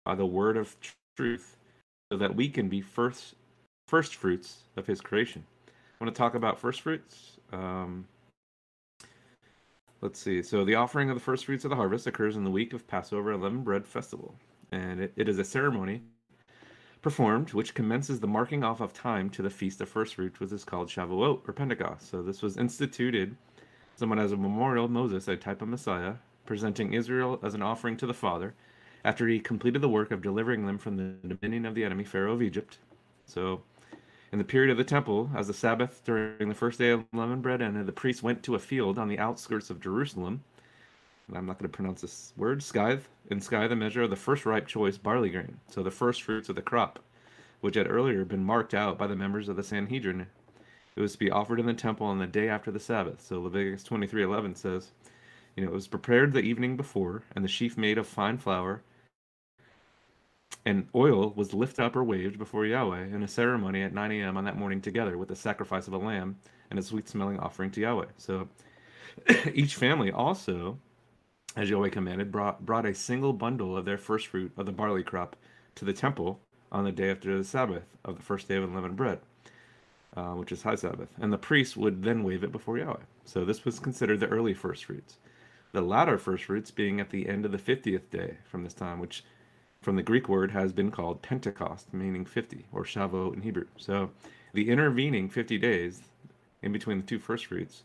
by the word of truth, so that we can be first first fruits of his creation. I want to talk about first fruits. Um, let's see. So the offering of the first fruits of the harvest occurs in the week of Passover Unleavened Bread Festival, and it, it is a ceremony performed which commences the marking off of time to the feast of first fruits, which is called Shavuot or Pentecost. So this was instituted somewhat as a memorial of Moses, a type of Messiah, presenting Israel as an offering to the Father after he completed the work of delivering them from the dominion of the enemy, Pharaoh of Egypt. So, in the period of the temple, as the Sabbath during the first day of unleavened bread ended, the priests went to a field on the outskirts of Jerusalem. And I'm not going to pronounce this word, scythe, and scythe the measure of the first ripe choice barley grain, so the first fruits of the crop, which had earlier been marked out by the members of the Sanhedrin. It was to be offered in the temple on the day after the Sabbath. So Leviticus 23:11 says, you know, it was prepared the evening before, and the sheaf made of fine flour and oil was lifted up or waved before Yahweh in a ceremony at 9 a.m. on that morning together with the sacrifice of a lamb and a sweet smelling offering to Yahweh. So each family also, as Yahweh commanded, brought, brought a single bundle of their first fruit of the barley crop to the temple on the day after the Sabbath of the first day of unleavened bread, uh, which is high Sabbath. And the priest would then wave it before Yahweh. So this was considered the early first fruits. The latter first fruits being at the end of the 50th day from this time, which from the Greek word has been called Pentecost, meaning 50, or Shavuot in Hebrew. So the intervening 50 days in between the two first fruits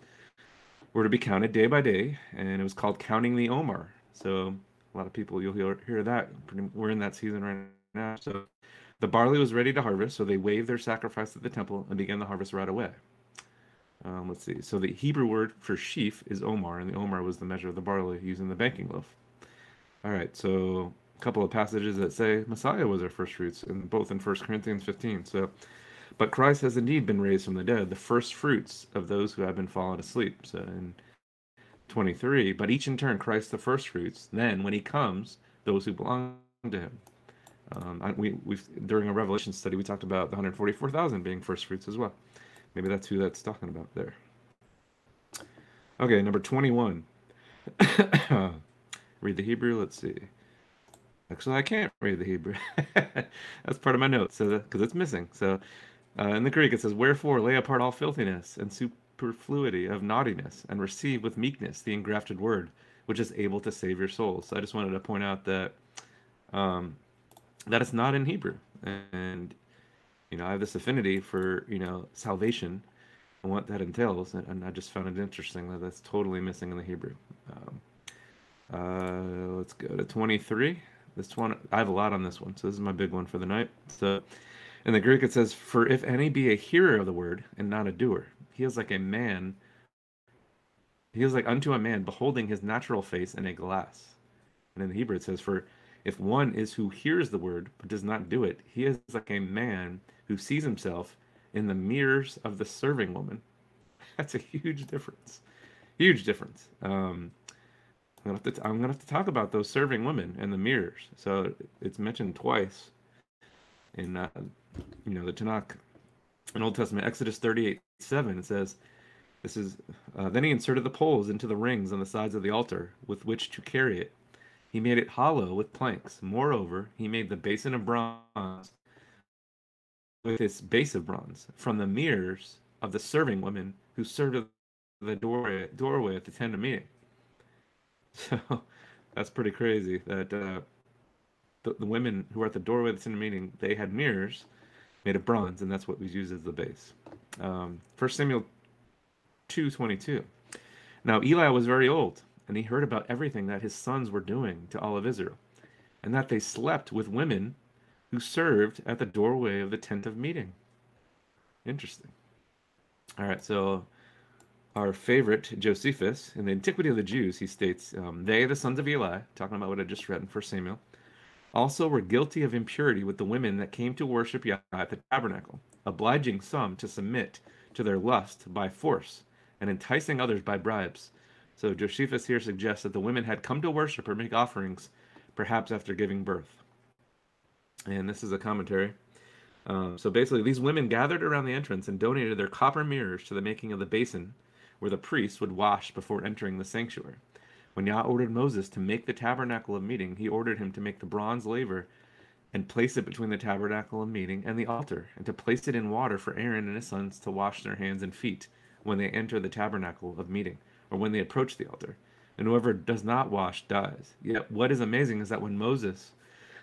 were to be counted day by day, and it was called counting the Omer. So a lot of people, you'll hear, hear that. We're in that season right now. So the barley was ready to harvest, so they waved their sacrifice at the temple and began the harvest right away. Um, let's see. So the Hebrew word for sheaf is Omer, and the Omer was the measure of the barley using the banking loaf. All right, so couple of passages that say Messiah was our first fruits, and both in 1 Corinthians 15. So, but Christ has indeed been raised from the dead, the first fruits of those who have been fallen asleep. So in 23, but each in turn Christ the first fruits. Then when he comes, those who belong to him. Um, we we've during a Revelation study we talked about the 144,000 being first fruits as well. Maybe that's who that's talking about there. Okay, number 21. Read the Hebrew. Let's see. Actually, I can't read the Hebrew. That's part of my notes, so because it's missing. So, uh, in the Greek, it says, "Wherefore lay apart all filthiness and superfluity of naughtiness, and receive with meekness the engrafted word, which is able to save your souls." So I just wanted to point out that um, that it's not in Hebrew, and you know, I have this affinity for you know salvation and what that entails, and, and I just found it interesting that that's totally missing in the Hebrew. Um, uh, let's go to 23. This one, I have a lot on this one, so this is my big one for the night. So, in the Greek, it says, "For if any be a hearer of the word and not a doer, he is like a man. He is like unto a man beholding his natural face in a glass." And in the Hebrew, it says, "For if one is who hears the word but does not do it, he is like a man who sees himself in the mirrors of the serving woman." That's a huge difference. Huge difference. Um, I'm gonna, have to, I'm gonna have to talk about those serving women and the mirrors. So it's mentioned twice in uh, you know the Tanakh in Old Testament, Exodus 38 7. It says, "This is uh, then he inserted the poles into the rings on the sides of the altar with which to carry it. He made it hollow with planks. Moreover, he made the basin of bronze with its base of bronze from the mirrors of the serving women who served the doorway, doorway at the tent of meeting." So That's pretty crazy. That uh, the, the women who were at the doorway in the meeting, they had mirrors made of bronze, and that's what was used as the base. Um, Samuel two twenty two. Now Eli was very old, and he heard about everything that his sons were doing to all of Israel, and that they slept with women who served at the doorway of the tent of meeting. Interesting. All right, so our favorite Josephus in the Antiquity of the Jews, he states, um, "They, the sons of Eli, talking about what I just read in First Samuel, also were guilty of impurity with the women that came to worship Yahweh at the tabernacle, obliging some to submit to their lust by force, and enticing others by bribes." So Josephus here suggests that the women had come to worship or make offerings, perhaps after giving birth. And this is a commentary. Um, so basically, these women gathered around the entrance and donated their copper mirrors to the making of the basin where the priests would wash before entering the sanctuary. When Yah ordered Moses to make the tabernacle of meeting, he ordered him to make the bronze laver and place it between the tabernacle of meeting and the altar, and to place it in water for Aaron and his sons to wash their hands and feet when they enter the tabernacle of meeting, or when they approach the altar. And whoever does not wash dies. Yet what is amazing is that when Moses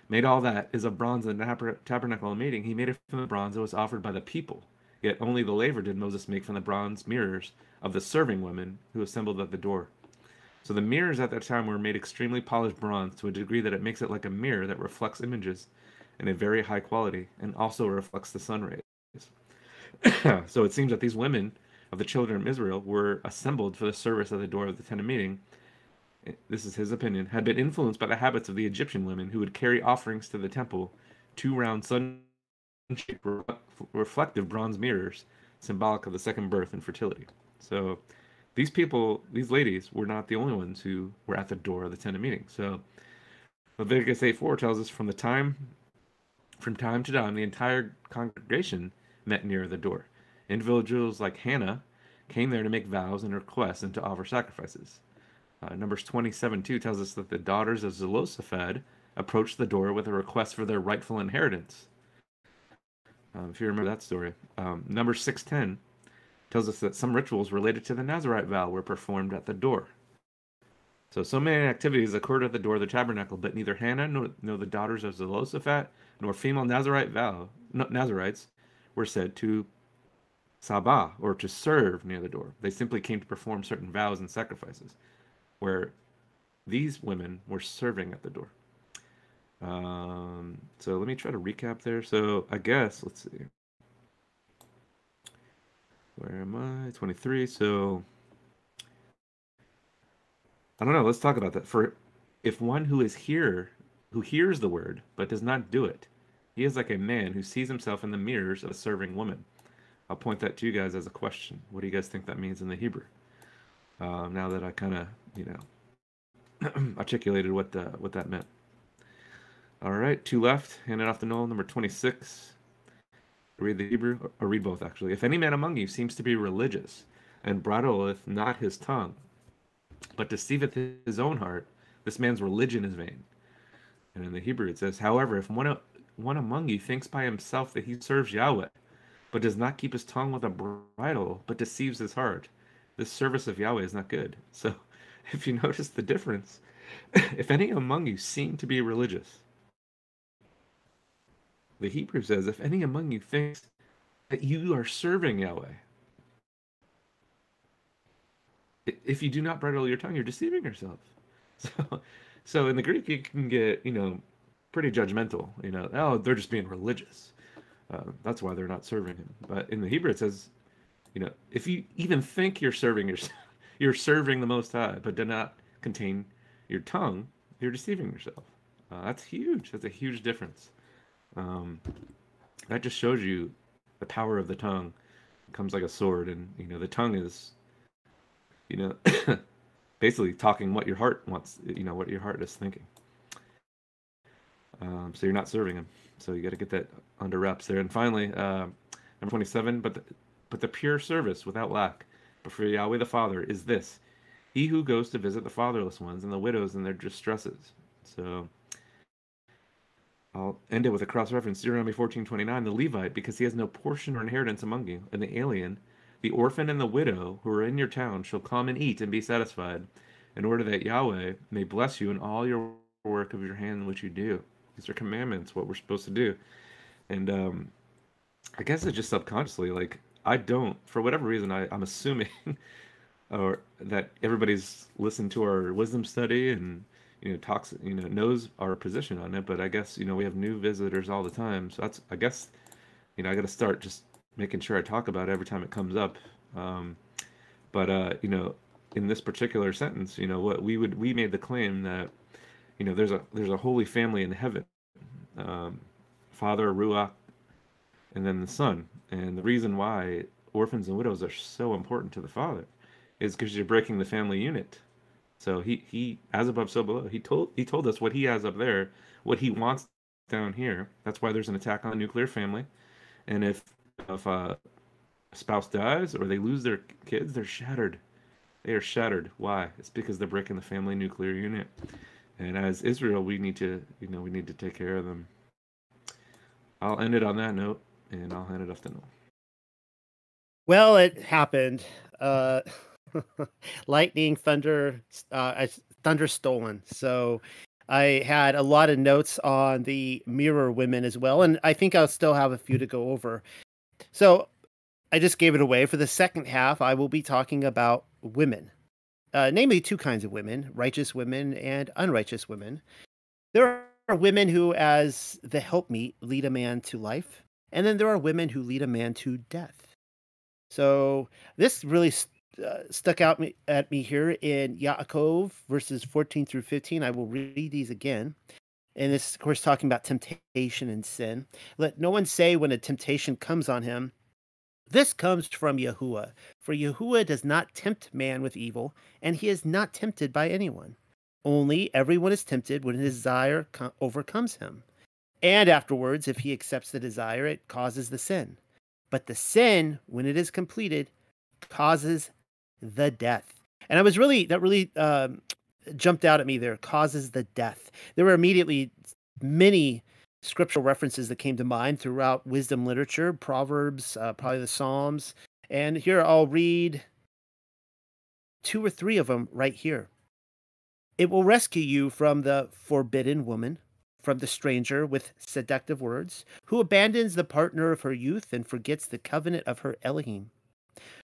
made all that is of bronze in the tabernacle of meeting, he made it from the bronze that was offered by the people. Yet only the laver did Moses make from the bronze mirrors of the serving women who assembled at the door. So the mirrors at that time were made extremely polished bronze to a degree that it makes it like a mirror that reflects images in a very high quality and also reflects the sun rays. so it seems that these women of the children of Israel were assembled for the service at the door of the tent of meeting. This is his opinion, had been influenced by the habits of the Egyptian women who would carry offerings to the temple, two round sun reflective bronze mirrors, symbolic of the second birth and fertility. So these people, these ladies, were not the only ones who were at the door of the tent of meeting. So Leviticus 8 4 tells us from the time from time to time the entire congregation met near the door. Individuals like Hannah came there to make vows and requests and to offer sacrifices. Uh, Numbers 27 2 tells us that the daughters of Zelophehad approached the door with a request for their rightful inheritance. Um, if you remember that story. Um, number 610 tells us that some rituals related to the Nazarite vow were performed at the door. So, so many activities occurred at the door of the tabernacle, but neither Hannah nor, nor the daughters of Zelophehad nor female Nazarite vow, Nazarites were said to sabah or to serve near the door. They simply came to perform certain vows and sacrifices, where these women were serving at the door. Um, so let me try to recap there. So I guess let's see. Where am I? 23. So I don't know. Let's talk about that. For if one who is here, who hears the word but does not do it, he is like a man who sees himself in the mirrors of a serving woman. I'll point that to you guys as a question. What do you guys think that means in the Hebrew? Um, now that I kind of, you know, articulated what the, what that meant. All right, two left. Hand it off to Noel, number 26 read the Hebrew, or read both actually. If any man among you seems to be religious, and bridleth not his tongue, but deceiveth his own heart, this man's religion is vain. And in the Hebrew it says, However, if one, one among you thinks by himself that he serves Yahweh, but does not keep his tongue with a bridle, but deceives his heart, this service of Yahweh is not good. So if you notice the difference, if any among you seem to be religious, the Hebrew says, if any among you thinks that you are serving Yahweh, if you do not bridle your tongue, you're deceiving yourself. So, so in the Greek, you can get, you know, pretty judgmental. You know, oh, they're just being religious. Uh, that's why they're not serving him. But in the Hebrew, it says, you know, if you even think you're serving yourself, you're serving the Most High, but do not contain your tongue, you're deceiving yourself. Uh, that's huge. That's a huge difference. Um, that just shows you the power of the tongue it comes like a sword, and you know the tongue is, you know, basically talking what your heart wants. You know what your heart is thinking. Um, so you're not serving him. So you got to get that under wraps there. And finally, uh, number 27. But the, but the pure service without lack before Yahweh the Father is this: He who goes to visit the fatherless ones and the widows in their distresses. So I'll end it with a cross reference. Deuteronomy 14:29, the Levite, because he has no portion or inheritance among you, and the alien, the orphan and the widow who are in your town shall come and eat and be satisfied, in order that Yahweh may bless you in all your work of your hand which you do. These are commandments, what we're supposed to do. And um, I guess it's just subconsciously, like I don't, for whatever reason, I, I'm assuming or that everybody's listened to our wisdom study and you know talks you know knows our position on it but i guess you know we have new visitors all the time. So that's i guess you know i got to start just making sure i talk about it every time it comes up. Um, but uh, you know in this particular sentence you know what we would we made the claim that you know there's a there's a holy family in heaven. Um, father ruach and then the son. And the reason why orphans and widows are so important to the father is because you're breaking the family unit so he he as above so below. He told he told us what he has up there, what he wants down here. That's why there's an attack on the nuclear family. And if if a spouse dies or they lose their kids, they're shattered. They are shattered. Why? It's because they're breaking the family nuclear unit. And as Israel, we need to you know we need to take care of them. I'll end it on that note, and I'll hand it off to Noel. Well, it happened. Uh lightning, thunder, uh, thunder stolen. So I had a lot of notes on the mirror women as well, and I think I'll still have a few to go over. So I just gave it away for the second half. I will be talking about women, uh, namely two kinds of women: righteous women and unrighteous women. There are women who, as the helpmeet, lead a man to life, and then there are women who lead a man to death. So this really uh, stuck out me, at me here in Yaakov verses 14 through 15. I will read these again. And this, of course, talking about temptation and sin. Let no one say when a temptation comes on him, this comes from Yahuwah. For Yahuwah does not tempt man with evil, and he is not tempted by anyone. Only everyone is tempted when desire co- overcomes him. And afterwards, if he accepts the desire, it causes the sin. But the sin, when it is completed, causes the death. And I was really that really um, jumped out at me there. Causes the death. There were immediately many scriptural references that came to mind throughout wisdom literature, Proverbs, uh, probably the Psalms, and here I'll read two or three of them right here. It will rescue you from the forbidden woman, from the stranger with seductive words, who abandons the partner of her youth and forgets the covenant of her Elohim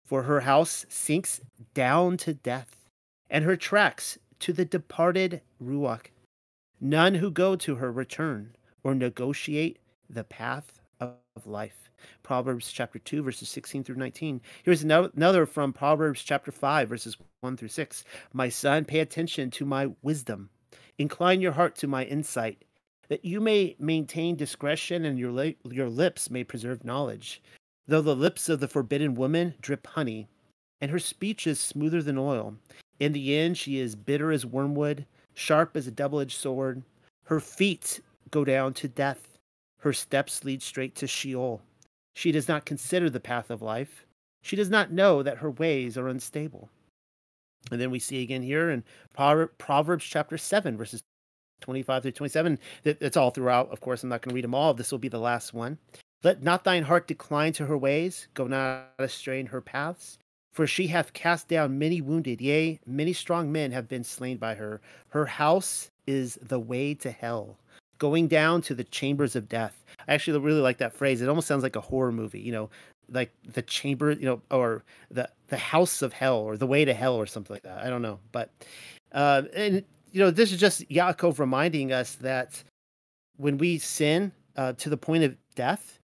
for her house sinks down to death, and her tracks to the departed Ruach. None who go to her return or negotiate the path of life. Proverbs chapter 2, verses 16 through 19. Here's another from Proverbs chapter 5, verses 1 through 6. My son, pay attention to my wisdom. Incline your heart to my insight, that you may maintain discretion and your, your lips may preserve knowledge. Though the lips of the forbidden woman drip honey, and her speech is smoother than oil, in the end she is bitter as wormwood, sharp as a double edged sword. Her feet go down to death, her steps lead straight to Sheol. She does not consider the path of life. She does not know that her ways are unstable. And then we see again here in Proverbs chapter 7, verses 25 through 27. It's all throughout. Of course, I'm not going to read them all. This will be the last one. Let not thine heart decline to her ways, go not astray in her paths. For she hath cast down many wounded, yea, many strong men have been slain by her. Her house is the way to hell, going down to the chambers of death. I actually really like that phrase. It almost sounds like a horror movie, you know, like the chamber, you know, or the the house of hell, or the way to hell, or something like that. I don't know, but uh, and you know, this is just Yaakov reminding us that when we sin uh, to the point of death,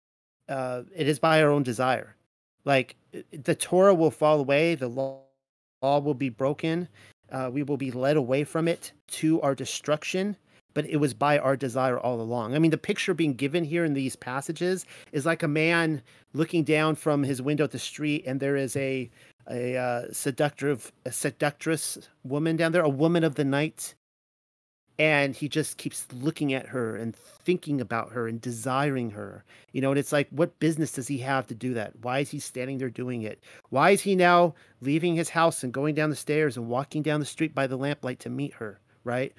uh, it is by our own desire. Like the Torah will fall away, the law, law will be broken, uh, we will be led away from it to our destruction. But it was by our desire all along. I mean, the picture being given here in these passages is like a man looking down from his window at the street, and there is a a uh, seductive, a seductress woman down there, a woman of the night, and he just keeps looking at her and thinking about her and desiring her you know and it's like what business does he have to do that? Why is he standing there doing it? Why is he now leaving his house and going down the stairs and walking down the street by the lamplight to meet her right?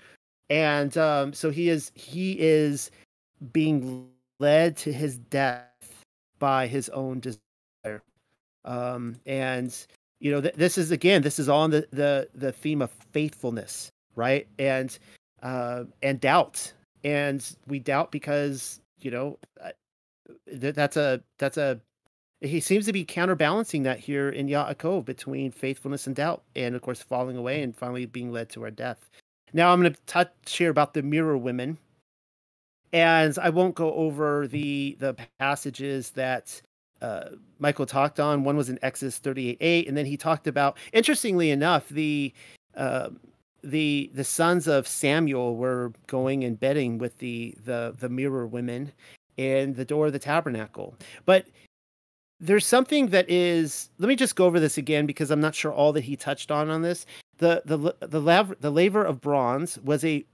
And um, so he is he is being led to his death by his own desire. Um, and you know, th- this is again, this is on the the the theme of faithfulness, right? And uh, and doubt, and we doubt because you know uh, th- that's a that's a he seems to be counterbalancing that here in Yaakov between faithfulness and doubt, and of course falling away and finally being led to our death. Now I'm going to touch here about the mirror women, and I won't go over the the passages that uh, Michael talked on. One was in Exodus 38:8, and then he talked about, interestingly enough, the uh, the the sons of Samuel were going and bedding with the the the mirror women in the door of the tabernacle. But there's something that is. Let me just go over this again because I'm not sure all that he touched on on this. The the the lav, the laver of bronze was a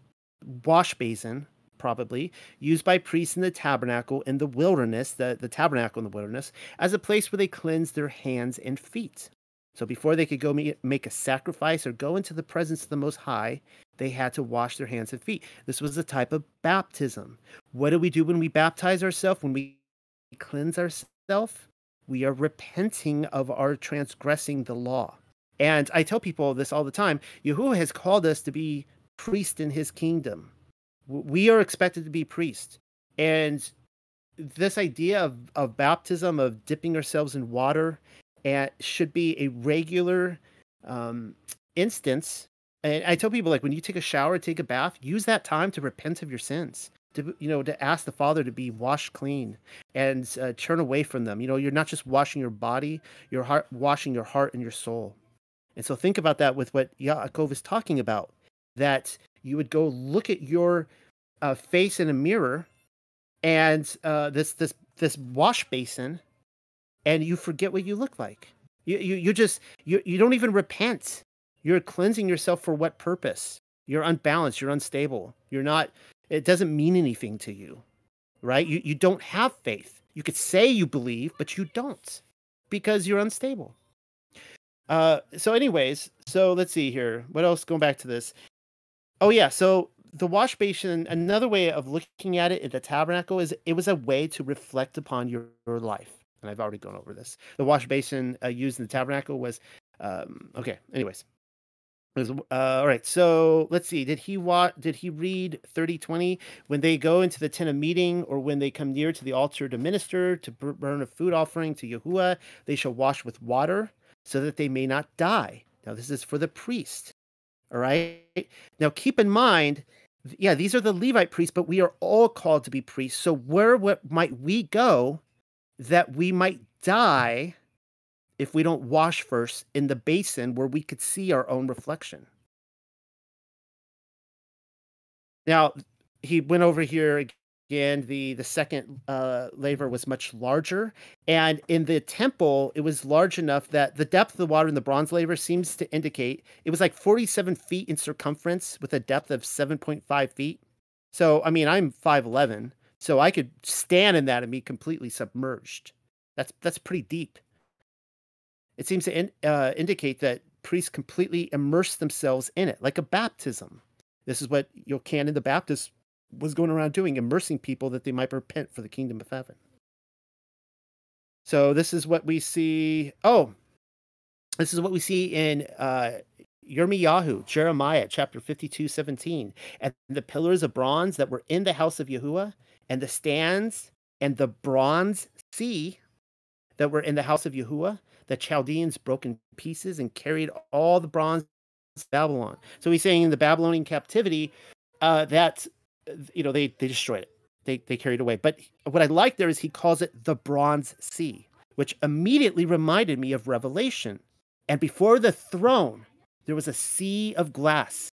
wash basin probably used by priests in the tabernacle in the wilderness, the, the tabernacle in the wilderness, as a place where they cleansed their hands and feet. So before they could go make a sacrifice or go into the presence of the Most High, they had to wash their hands and feet. This was a type of baptism. What do we do when we baptize ourselves? When we cleanse ourselves? We are repenting of our transgressing the law. And I tell people this all the time Yahuwah has called us to be priest in his kingdom we are expected to be priests and this idea of, of baptism of dipping ourselves in water and should be a regular um, instance. And i tell people like when you take a shower take a bath use that time to repent of your sins to you know to ask the father to be washed clean and uh, turn away from them. You know you're not just washing your body your heart washing your heart and your soul. And so think about that with what Yaakov is talking about that you would go look at your uh, face in a mirror and uh, this this this wash basin, and you forget what you look like. You you, you just you, you don't even repent. You're cleansing yourself for what purpose? You're unbalanced. You're unstable. You're not. It doesn't mean anything to you, right? You you don't have faith. You could say you believe, but you don't because you're unstable. Uh, so, anyways, so let's see here. What else? Going back to this. Oh yeah, so the wash basin, another way of looking at it at the tabernacle is it was a way to reflect upon your, your life. And I've already gone over this. The wash basin uh, used in the tabernacle was um, okay. Anyways, was, uh, all right. So let's see. Did he wa- Did he read thirty twenty when they go into the tent of meeting, or when they come near to the altar to minister to burn a food offering to Yahuwah? They shall wash with water, so that they may not die. Now this is for the priest. All right. Now keep in mind yeah, these are the Levite priests, but we are all called to be priests. So where what might we go that we might die if we don't wash first in the basin where we could see our own reflection? Now, he went over here again. the the second uh, laver was much larger and in the temple it was large enough that the depth of the water in the bronze laver seems to indicate it was like 47 feet in circumference with a depth of 7.5 feet so i mean i'm 5'11 so i could stand in that and be completely submerged that's that's pretty deep it seems to in, uh, indicate that priests completely immerse themselves in it like a baptism this is what Yochanan the Baptist was going around doing, immersing people that they might repent for the kingdom of heaven. So this is what we see. Oh, this is what we see in uh, Yirmiyahu, Jeremiah chapter 52, 17. And the pillars of bronze that were in the house of Yahuwah, and the stands and the bronze sea that were in the house of Yahuwah, the Chaldeans broke in pieces and carried all the bronze to Babylon. So he's saying in the Babylonian captivity uh, that you know, they they destroyed it. They they carried away. But what I like there is he calls it the Bronze Sea, which immediately reminded me of Revelation. And before the throne, there was a sea of glass,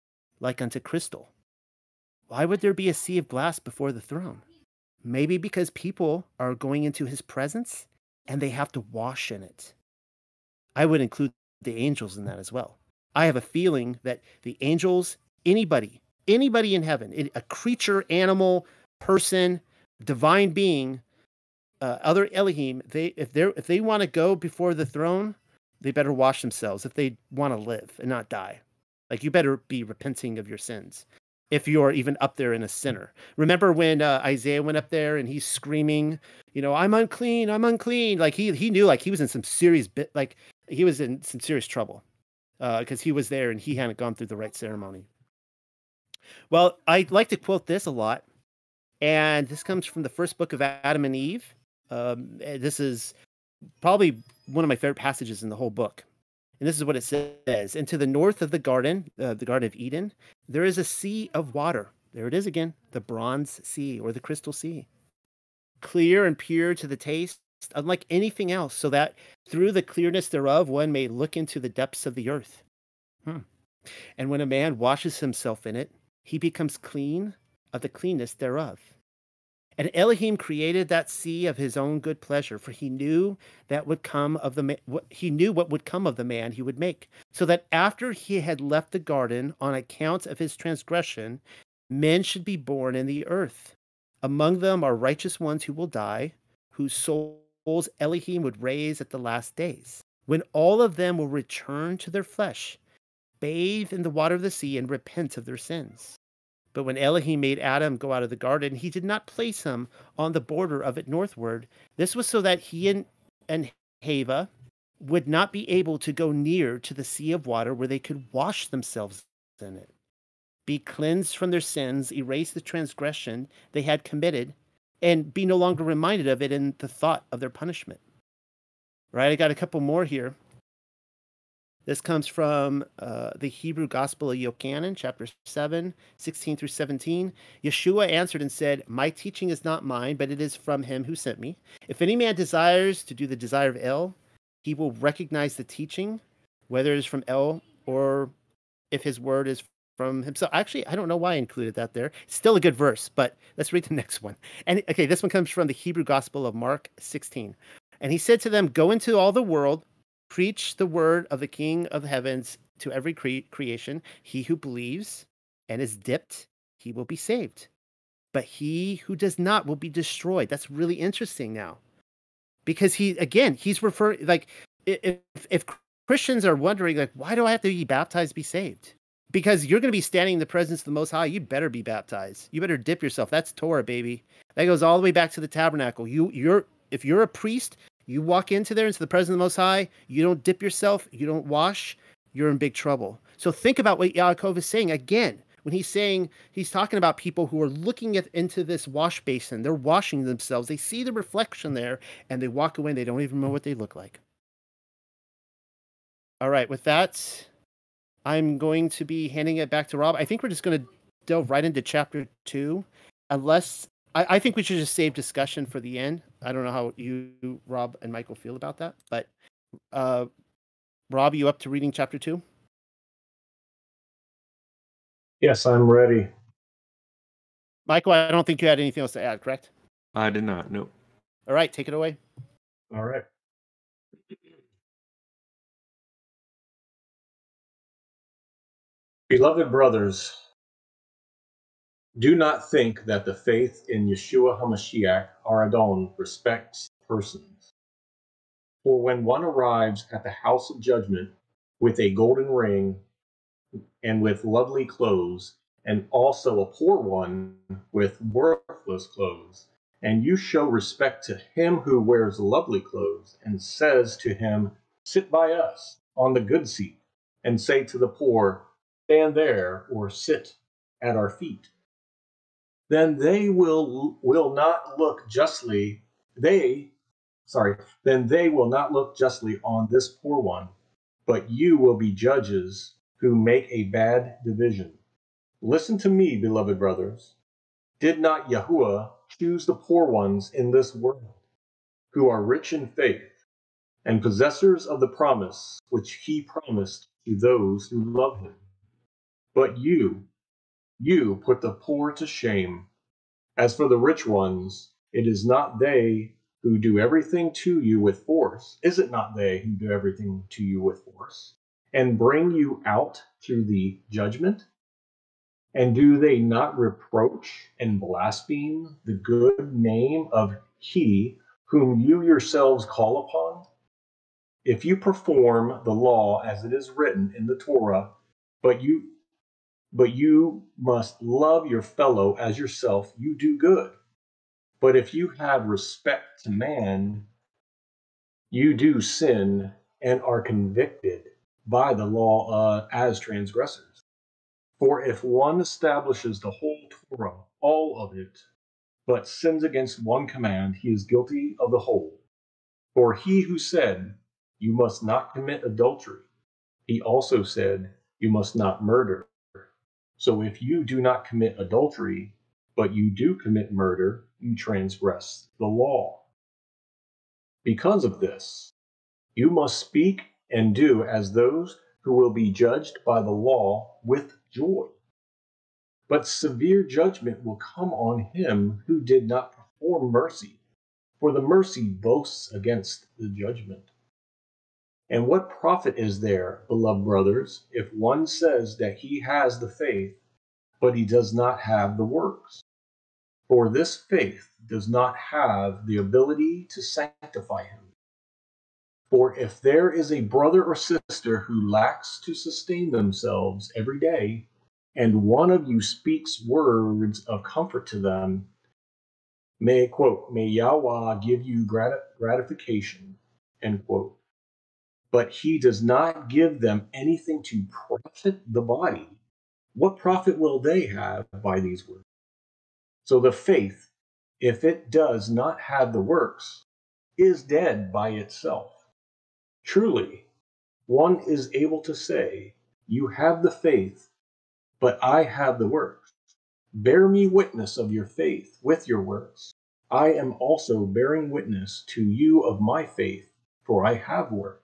like unto crystal. Why would there be a sea of glass before the throne? Maybe because people are going into his presence and they have to wash in it. I would include the angels in that as well. I have a feeling that the angels, anybody anybody in heaven, a creature, animal, person, divine being, uh, other Elohim, they if they if they want to go before the throne, they better wash themselves if they want to live and not die. Like you better be repenting of your sins if you're even up there in a sinner. Remember when uh, Isaiah went up there and he's screaming, you know, I'm unclean, I'm unclean. Like he he knew like he was in some serious bit like he was in some serious trouble because uh, he was there and he hadn't gone through the right ceremony. Well, I like to quote this a lot, and this comes from the first book of Adam and Eve. Um, eh, this is probably one of my favorite passages in the whole book. And this is what it says And to the north of the garden, uh, the Garden of Eden, there is a sea of water. There it is again, the bronze sea or the crystal sea. Clear and pure to the taste, unlike anything else, so that through the clearness thereof one may look into the depths of the earth. Hmm. And when a man washes himself in it, he becomes clean of the cleanness thereof. And Elohim created that sea of his own good pleasure, for he knew that would come of the ma- he knew what would come of the man he would make, so that after he had left the garden on account of his transgression, men should be born in the earth. Among them are righteous ones who will die, whose souls Elohim would raise at the last days, when all of them will return to their flesh, bathe in the water of the sea, and repent of their sins. But when Elohim made Adam go out of the garden, he did not place him on the border of it northward. This was so that he and, and Hava would not be able to go near to the sea of water where they could wash themselves in it, be cleansed from their sins, erase the transgression they had committed, and be no longer reminded of it in the thought of their punishment. Right? I got a couple more here. This comes from uh, the Hebrew Gospel of Yochanan, chapter 7, 16 through 17. Yeshua answered and said, My teaching is not mine, but it is from him who sent me. If any man desires to do the desire of El, he will recognize the teaching, whether it is from El or if his word is from himself. Actually, I don't know why I included that there. It's still a good verse, but let's read the next one. And okay, this one comes from the Hebrew Gospel of Mark 16. And he said to them, Go into all the world Preach the word of the King of the heavens to every cre- creation. He who believes and is dipped, he will be saved. But he who does not will be destroyed. That's really interesting now. Because he, again, he's referring, like, if, if Christians are wondering, like, why do I have to be baptized to be saved? Because you're going to be standing in the presence of the Most High. You better be baptized. You better dip yourself. That's Torah, baby. That goes all the way back to the tabernacle. You, you're, if you're a priest, you walk into there into the presence of the Most High, you don't dip yourself, you don't wash, you're in big trouble. So think about what Yaakov is saying again. When he's saying he's talking about people who are looking at, into this wash basin, they're washing themselves, they see the reflection there, and they walk away and they don't even know what they look like. All right, with that, I'm going to be handing it back to Rob. I think we're just going to delve right into chapter two, unless I, I, think we should just save discussion for the end. I don't know how you, Rob, and Michael feel about that, but uh, Rob, you up to reading chapter two? Yes, I'm ready. Michael, I don't think you had anything else to add, correct? I did not. Nope. All right, take it away. All right. Beloved brothers, do not think that the faith in Yeshua HaMashiach, our Adon, respects persons. For when one arrives at the house of judgment with a golden ring and with lovely clothes, and also a poor one with worthless clothes, and you show respect to him who wears lovely clothes, and says to him, Sit by us on the good seat, and say to the poor, Stand there, or sit at our feet then they will will not look justly they sorry then they will not look justly on this poor one but you will be judges who make a bad division. Listen to me beloved brothers. Did not yahuwah choose the poor ones in this world who are rich in faith and possessors of the promise which he promised to those who love him? But you you put the poor to shame. As for the rich ones, it is not they who do everything to you with force. Is it not they who do everything to you with force and bring you out through the judgment? And do they not reproach and blaspheme the good name of He whom you yourselves call upon? If you perform the law as it is written in the Torah, but you but you must love your fellow as yourself. You do good. But if you have respect to man, you do sin and are convicted by the law uh, as transgressors. For if one establishes the whole Torah, all of it, but sins against one command, he is guilty of the whole. For he who said, You must not commit adultery, he also said, You must not murder. So if you do not commit adultery, but you do commit murder, you transgress the law. Because of this, you must speak and do as those who will be judged by the law with joy. But severe judgment will come on him who did not perform mercy, for the mercy boasts against the judgment. And what profit is there, beloved brothers, if one says that he has the faith, but he does not have the works? For this faith does not have the ability to sanctify him. For if there is a brother or sister who lacks to sustain themselves every day, and one of you speaks words of comfort to them, may quote, may Yahweh give you grat- gratification, end quote. But he does not give them anything to profit the body. What profit will they have by these words? So the faith, if it does not have the works, is dead by itself. Truly, one is able to say, You have the faith, but I have the works. Bear me witness of your faith with your works. I am also bearing witness to you of my faith, for I have works.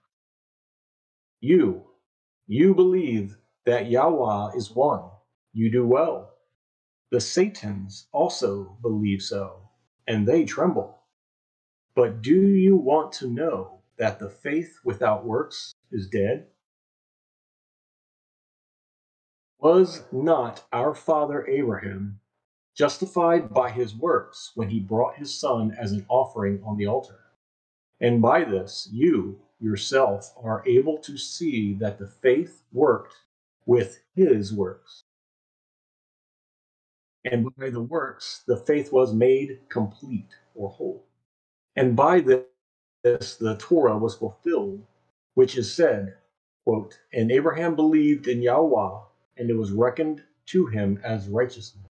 You, you believe that Yahweh is one. You do well. The Satans also believe so, and they tremble. But do you want to know that the faith without works is dead? Was not our father Abraham justified by his works when he brought his son as an offering on the altar? And by this, you yourself are able to see that the faith worked with his works. And by the works, the faith was made complete or whole. And by this, the Torah was fulfilled, which is said, quote, And Abraham believed in Yahweh, and it was reckoned to him as righteousness.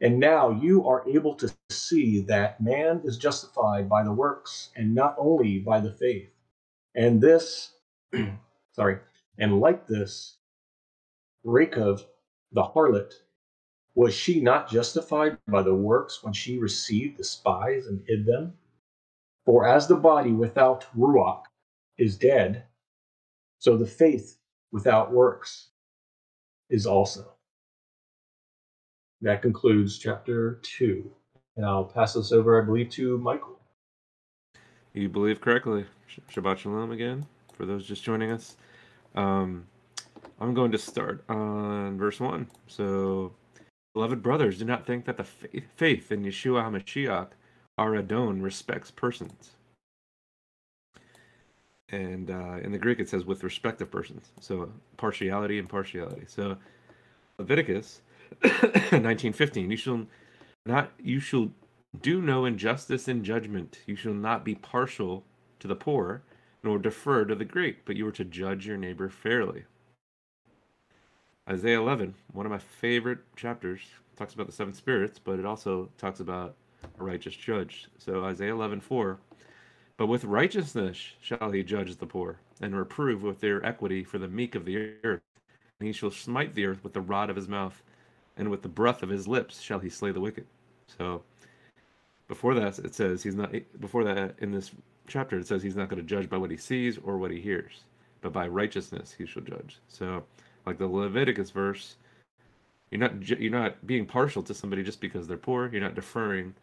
And now you are able to see that man is justified by the works and not only by the faith. And this, sorry, and like this, Rachab, the harlot, was she not justified by the works when she received the spies and hid them? For as the body without Ruach is dead, so the faith without works is also. That concludes chapter 2. And I'll pass this over, I believe, to Michael. You believe correctly. Shabbat Shalom again, for those just joining us. Um, I'm going to start on verse 1. So, beloved brothers, do not think that the faith in Yeshua HaMashiach our Adon respects persons. And uh, in the Greek, it says with respect of persons. So partiality and partiality. So Leviticus 1915, you shall not, you shall do no injustice in judgment. You shall not be partial to the poor, nor defer to the great, but you are to judge your neighbor fairly. Isaiah 11, one of my favorite chapters, talks about the seven spirits, but it also talks about a righteous judge. So Isaiah 11, 4. But with righteousness shall he judge the poor, and reprove with their equity for the meek of the earth. And he shall smite the earth with the rod of his mouth, and with the breath of his lips shall he slay the wicked. So before that, it says he's not, before that, in this chapter, it says he's not going to judge by what he sees or what he hears, but by righteousness he shall judge. So, like the Leviticus verse, you're not you're not being partial to somebody just because they're poor. You're not deferring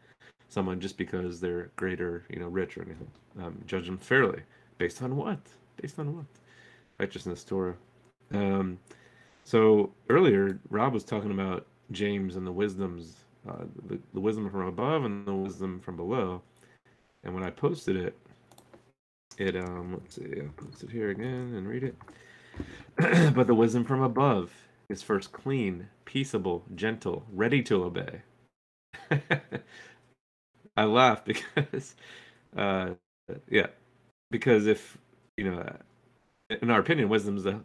someone just because they're great or you know rich or anything. Um, judge them fairly based on what? Based on what? Righteousness, Torah. Um, so earlier, Rob was talking about James and the wisdoms, uh, the, the wisdom from above and the wisdom from below. And when I posted it, it um let's see, I'll post it here again and read it. but the wisdom from above is first clean, peaceable, gentle, ready to obey. I laugh because, uh, yeah, because if you know, in our opinion, wisdom is the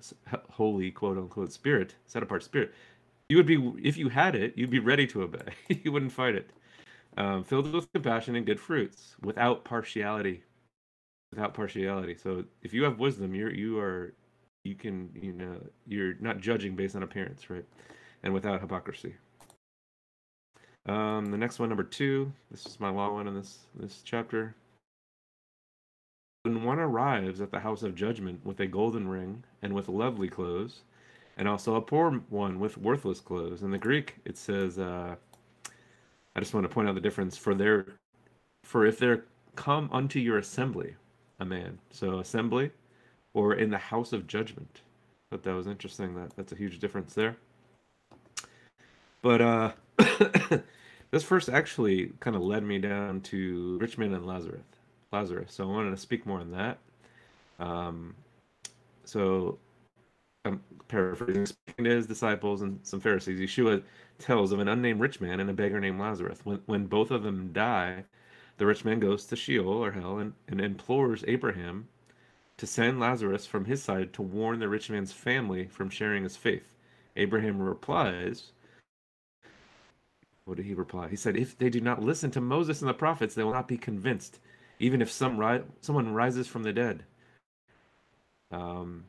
holy quote unquote spirit, set apart spirit. You would be, if you had it, you'd be ready to obey. you wouldn't fight it. Um, filled with compassion and good fruits, without partiality. Without partiality. So if you have wisdom, you're you are you can you know you're not judging based on appearance, right? And without hypocrisy. Um, the next one, number two. This is my long one in this this chapter. When one arrives at the house of judgment with a golden ring and with lovely clothes, and also a poor one with worthless clothes. In the Greek, it says, uh, I just want to point out the difference for their, for if there come unto your assembly a man. So assembly, or in the house of judgment. But that was interesting. That that's a huge difference there. But uh, this first actually kind of led me down to rich man and Lazarus. Lazarus. So I wanted to speak more on that. Um, so I'm paraphrasing. Speaking to his disciples and some Pharisees, Yeshua tells of an unnamed rich man and a beggar named Lazarus. When when both of them die, the rich man goes to Sheol or hell and, and implores Abraham to send Lazarus from his side to warn the rich man's family from sharing his faith. Abraham replies, What did he reply? He said, If they do not listen to Moses and the prophets, they will not be convinced even if some ri- someone rises from the dead. Um,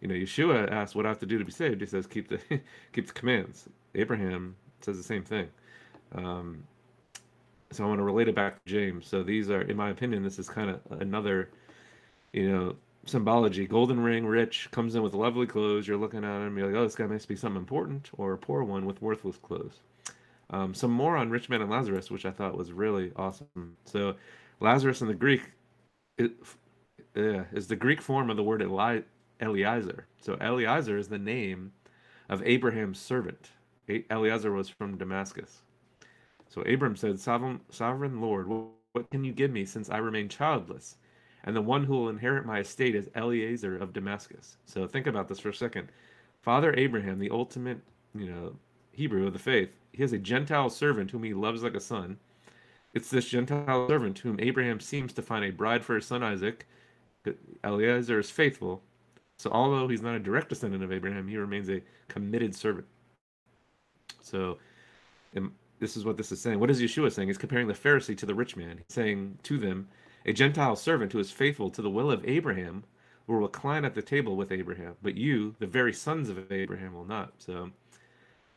you know, Yeshua asks what I have to do to be saved. He says, keep the keep the commands. Abraham says the same thing. Um, so I want to relate it back to James. So these are, in my opinion, this is kind of another, you know, symbology. Golden ring, rich, comes in with lovely clothes. You're looking at him, you're like, oh, this guy must be something important, or a poor one with worthless clothes. Um, some more on rich man and Lazarus, which I thought was really awesome. So Lazarus in the Greek it, is the Greek form of the word Eli, Eliezer. So Eliezer is the name of Abraham's servant. Eliezer was from Damascus. So Abram said, Sovereign, Sovereign Lord, what can you give me since I remain childless? And the one who will inherit my estate is Eliezer of Damascus. So think about this for a second. Father Abraham, the ultimate, you know, Hebrew of the faith, he has a Gentile servant whom he loves like a son. It's this Gentile servant whom Abraham seems to find a bride for his son Isaac. Eliezer is faithful. So, although he's not a direct descendant of Abraham, he remains a committed servant. So, um, this is what this is saying. What is Yeshua saying? He's comparing the Pharisee to the rich man. Saying to them, a Gentile servant who is faithful to the will of Abraham will recline at the table with Abraham, but you, the very sons of Abraham, will not. So,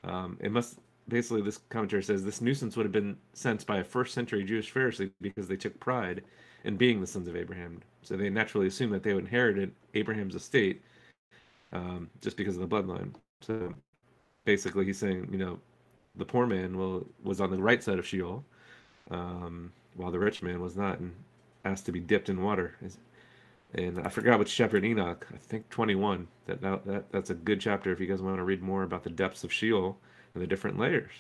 um, it must basically this commentary says this nuisance would have been sensed by a first century Jewish Pharisee because they took pride in being the sons of Abraham. So they naturally assumed that they would inherit Abraham's estate um, just because of the bloodline. So basically, he's saying, you know, the poor man will, was on the right side of Sheol, um, while the rich man was not, and asked to be dipped in water. And I forgot which chapter in Enoch. I think 21. That, that that's a good chapter if you guys want to read more about the depths of Sheol and the different layers.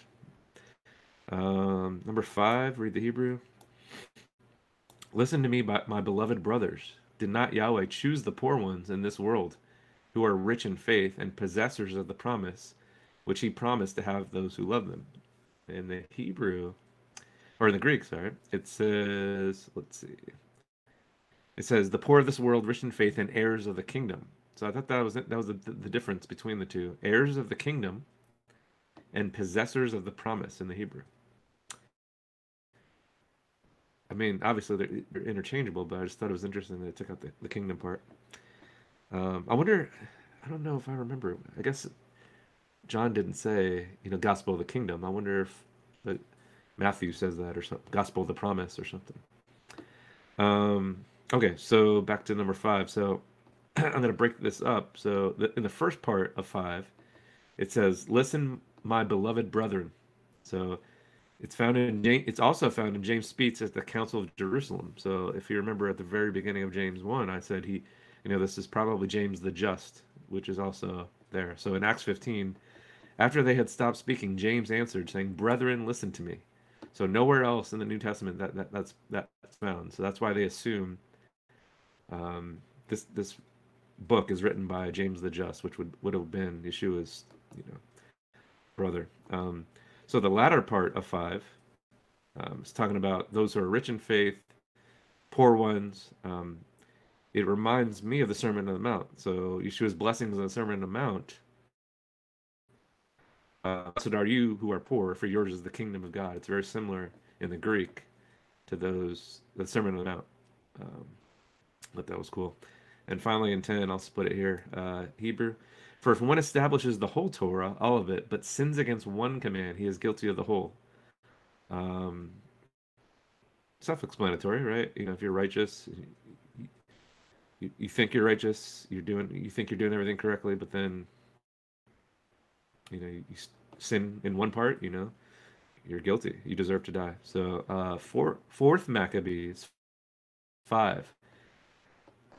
Um, number five, read the Hebrew. Listen to me, my beloved brothers. Did not Yahweh choose the poor ones in this world, who are rich in faith and possessors of the promise, which he promised to have those who love them? In the Hebrew, or in the Greek, sorry, it says, let's see. It says, the poor of this world, rich in faith, and heirs of the kingdom. So I thought that was that was the, the difference between the two. Heirs of the kingdom and possessors of the promise in the Hebrew. I mean, obviously they're, they're interchangeable, but I just thought it was interesting that it took out the, the kingdom part. Um, I wonder, I don't know if I remember. I guess John didn't say, you know, gospel of the kingdom. I wonder if the, Matthew says that or something, gospel of the promise or something. Um, okay, so back to number five. So I'm going to break this up. So the, in the first part of five, it says, "Listen, my beloved brethren." So it's found in it's also found in James Speaks at the Council of Jerusalem. So if you remember at the very beginning of James one, I said he, you know, this is probably James the Just, which is also there. So in Acts 15, after they had stopped speaking, James answered, saying, "Brethren, listen to me." So nowhere else in the New Testament that, that that's that's found. So that's why they assume um, this this book is written by James the Just, which would would have been Yeshua's you know brother. Um, so the latter part of five um, is talking about those who are rich in faith, poor ones. Um, it reminds me of the Sermon on the Mount. So Yeshua's blessings on the Sermon on the Mount. Uh, blessed are you who are poor, for yours is the kingdom of God. It's very similar in the Greek to those the Sermon on the Mount. Um, but that was cool. And finally, in ten, I'll split it here. Uh, Hebrew. For if one establishes the whole Torah, all of it, but sins against one command, he is guilty of the whole. Um, self-explanatory, right? You know, if you're righteous, you, you think you're righteous, you're doing, you think you're doing everything correctly, but then, you know, you, sin in one part, you know, you're guilty. You deserve to die. So, uh, four, fourth Maccabees, five.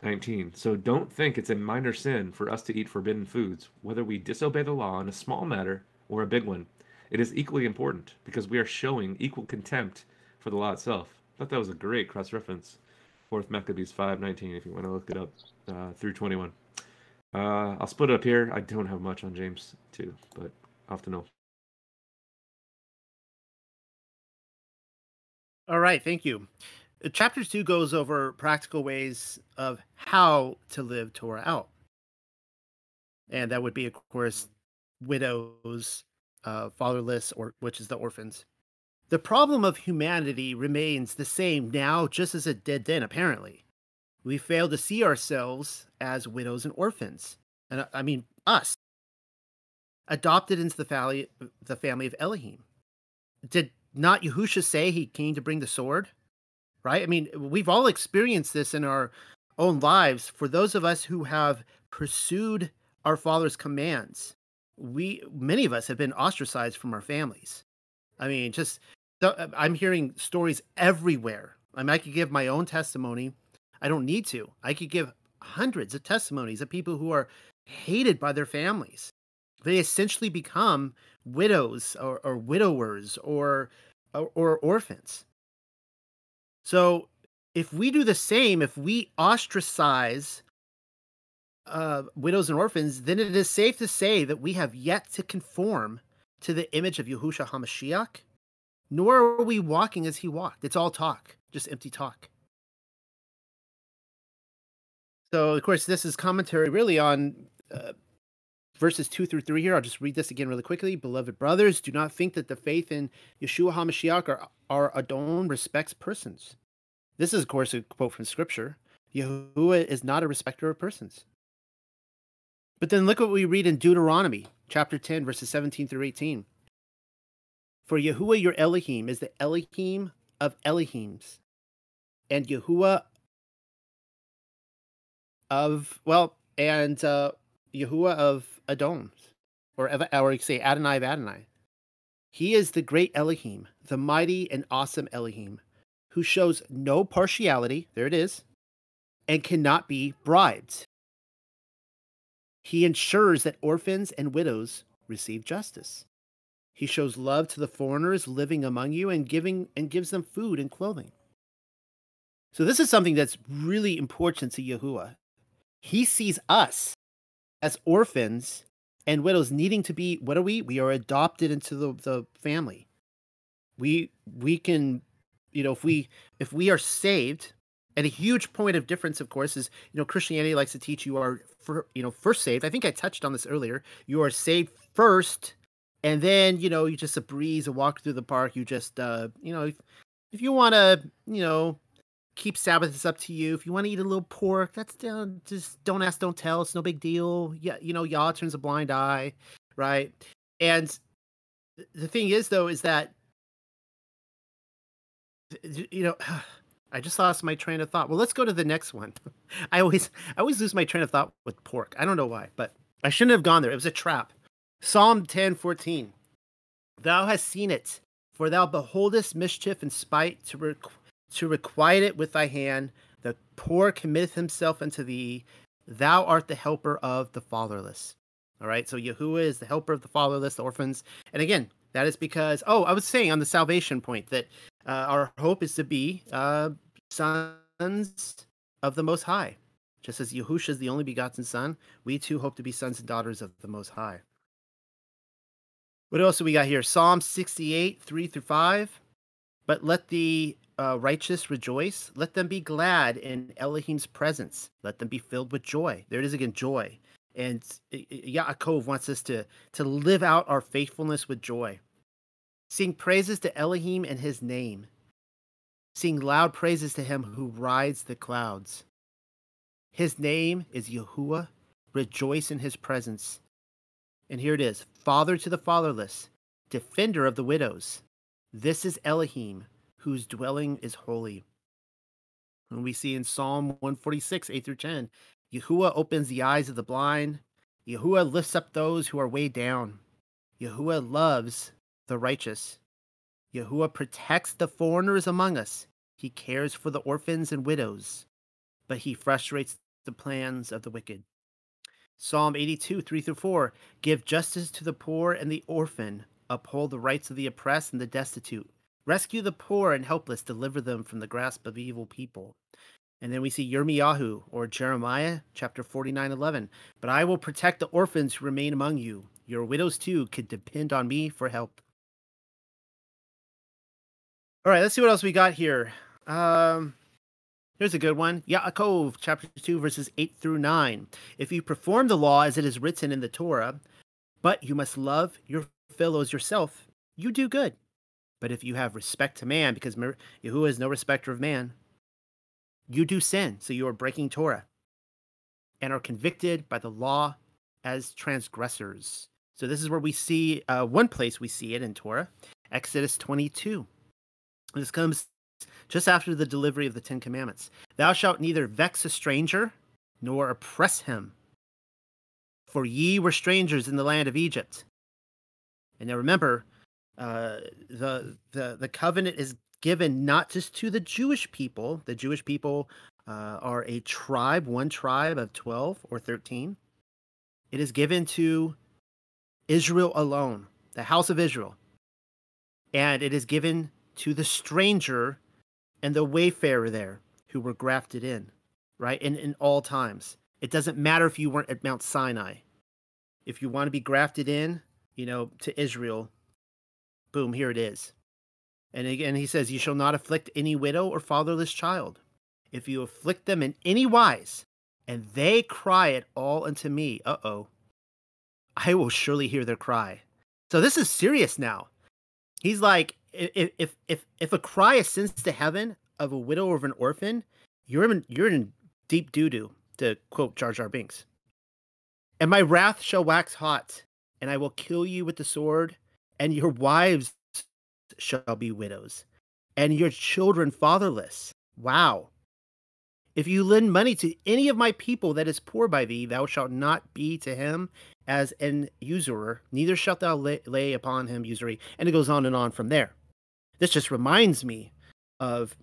19. So don't think it's a minor sin for us to eat forbidden foods, whether we disobey the law in a small matter or a big one. It is equally important because we are showing equal contempt for the law itself. I thought that was a great cross reference. Fourth Maccabees 5:19 if you want to look it up uh, through 21. Uh, I'll split it up here. I don't have much on James too, but I'll have to know. All right, thank you. Uh, chapter two goes over practical ways of how to live Torah out. And that would be, of course, widows, uh, fatherless, or which is the orphans. The problem of humanity remains the same now, just as it did then, apparently. We fail to see ourselves as widows and orphans. And uh, I mean, us, adopted into the family, the family of Elohim. Did not Yahusha say he came to bring the sword? right? I mean, we've all experienced this in our own lives. For those of us who have pursued our Father's commands, we many of us have been ostracized from our families. I mean, just uh, I'm hearing stories everywhere. I mean, I could give my own testimony. I don't need to. I could give hundreds of testimonies of people who are hated by their families. They essentially become widows or, or widowers or, or, or orphans so if we do the same, if we ostracize uh, widows and orphans, then it is safe to say that we have yet to conform to the image of Yahushua HaMashiach, nor are we walking as he walked. It's all talk, just empty talk. So, of course, this is commentary really on uh, verses 2 through 3 here. I'll just read this again really quickly. Beloved brothers, do not think that the faith in Yeshua HaMashiach or, or Adon respects persons. This is, of course, a quote from scripture. Yahuwah is not a respecter of persons. But then look what we read in Deuteronomy chapter 10, verses 17 through 18. For Yahuwah your Elohim is the Elohim of Elohims, and Yahuwah of, well, and uh, Yahuwah of Adoms, or, or say Adonai of Adonai. He is the great Elohim, the mighty and awesome Elohim, who shows no partiality, there it is, and cannot be bribed. He ensures that orphans and widows receive justice. He shows love to the foreigners living among you and giving and gives them food and clothing. So this is something that's really important to Yahuwah. He sees us as orphans and widows needing to be what are we? We are adopted into the, the family. We we can you know if we if we are saved and a huge point of difference of course is you know christianity likes to teach you are for you know first saved i think i touched on this earlier you are saved first and then you know you just a breeze a walk through the park you just uh you know if, if you want to you know keep sabbath it's up to you. If you want to eat a little pork that's uh, just don't ask don't tell. It's no big deal. Yeah you know yah turns a blind eye right? And the thing is though is that you know i just lost my train of thought. Well let's go to the next one. I always i always lose my train of thought with pork. I don't know why but i shouldn't have gone there. It was a trap. Psalm 10 14 thou hast seen it for thou beholdest mischief and spite to, requ- to requite it with thy hand the poor committeth himself unto thee thou art the helper of the fatherless all right so yahuwah is the helper of the fatherless the orphans and again that is because oh i was saying on the salvation point that uh, our hope is to be uh, sons of the Most High. Just as Yahusha is the only begotten Son, we too hope to be sons and daughters of the Most High. What else do we got here? Psalm 68, 3 through 5. But let the uh, righteous rejoice. Let them be glad in Elohim's presence. Let them be filled with joy. There it is again, joy. And Yaakov wants us to, to live out our faithfulness with joy. Sing praises to Elohim and his name. Sing loud praises to him who rides the clouds. His name is Yahuwah. Rejoice in his presence. And here it is Father to the fatherless, defender of the widows. This is Elohim, whose dwelling is holy. And we see in Psalm 146, 8 through 10, Yahuwah opens the eyes of the blind. Yahuwah lifts up those who are weighed down. Yahuwah loves the righteous. Yahuwah protects the foreigners among us. He cares for the orphans and widows, but he frustrates the plans of the wicked. Psalm 82, 3 through 4 Give justice to the poor and the orphan, uphold the rights of the oppressed and the destitute. Rescue the poor and helpless, deliver them from the grasp of evil people. And then we see Yirmiyahu or Jeremiah chapter 49 11. But I will protect the orphans who remain among you. Your widows too could depend on me for help. All right, let's see what else we got here. Um, here's a good one. Yaakov chapter 2, verses 8 through 9. If you perform the law as it is written in the Torah, but you must love your fellows yourself, you do good. But if you have respect to man, because Yahuwah is no respecter of man, you do sin, so you are breaking Torah and are convicted by the law as transgressors. So this is where we see uh, one place we see it in Torah, Exodus 22. This comes just after the delivery of the Ten Commandments. Thou shalt neither vex a stranger nor oppress him, for ye were strangers in the land of Egypt. And now remember, uh, the the the covenant is given not just to the Jewish people. The Jewish people uh, are a tribe, one tribe of twelve or thirteen. It is given to Israel alone, the house of Israel, and it is given to the stranger and the wayfarer there who were grafted in, right? In in all times. It doesn't matter if you weren't at Mount Sinai. If you want to be grafted in, you know, to Israel, Boom, here it is. And again, he says, You shall not afflict any widow or fatherless child. If you afflict them in any wise, and they cry it all unto me, uh oh, I will surely hear their cry. So this is serious now. He's like, if if if if a cry ascends to heaven of a widow or of an orphan, you're in you're in deep doo doo, to quote Jar Jar Binks. And my wrath shall wax hot, and I will kill you with the sword, and your wives shall be widows, and your children fatherless. Wow. If you lend money to any of my people that is poor by thee, thou shalt not be to him as an usurer, neither shalt thou lay, lay upon him usury. And it goes on and on from there. This just reminds me of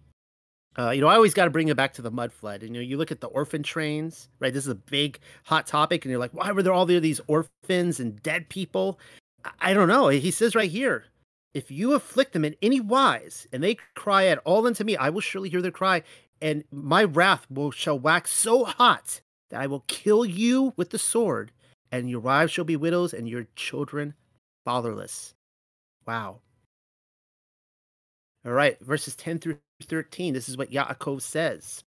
uh, you know, I always got to bring it back to the mud flood. And, you know, you look at the orphan trains, right? This is a big hot topic, and you're like, why were there all these orphans and dead people? I don't know. He says right here, if you afflict them in any wise, and they cry at all unto me, I will surely hear their cry, and my wrath will shall wax so hot that I will kill you with the sword, and your wives shall be widows, and your children fatherless. Wow. All right, verses 10 through 13. This is what Yaakov says.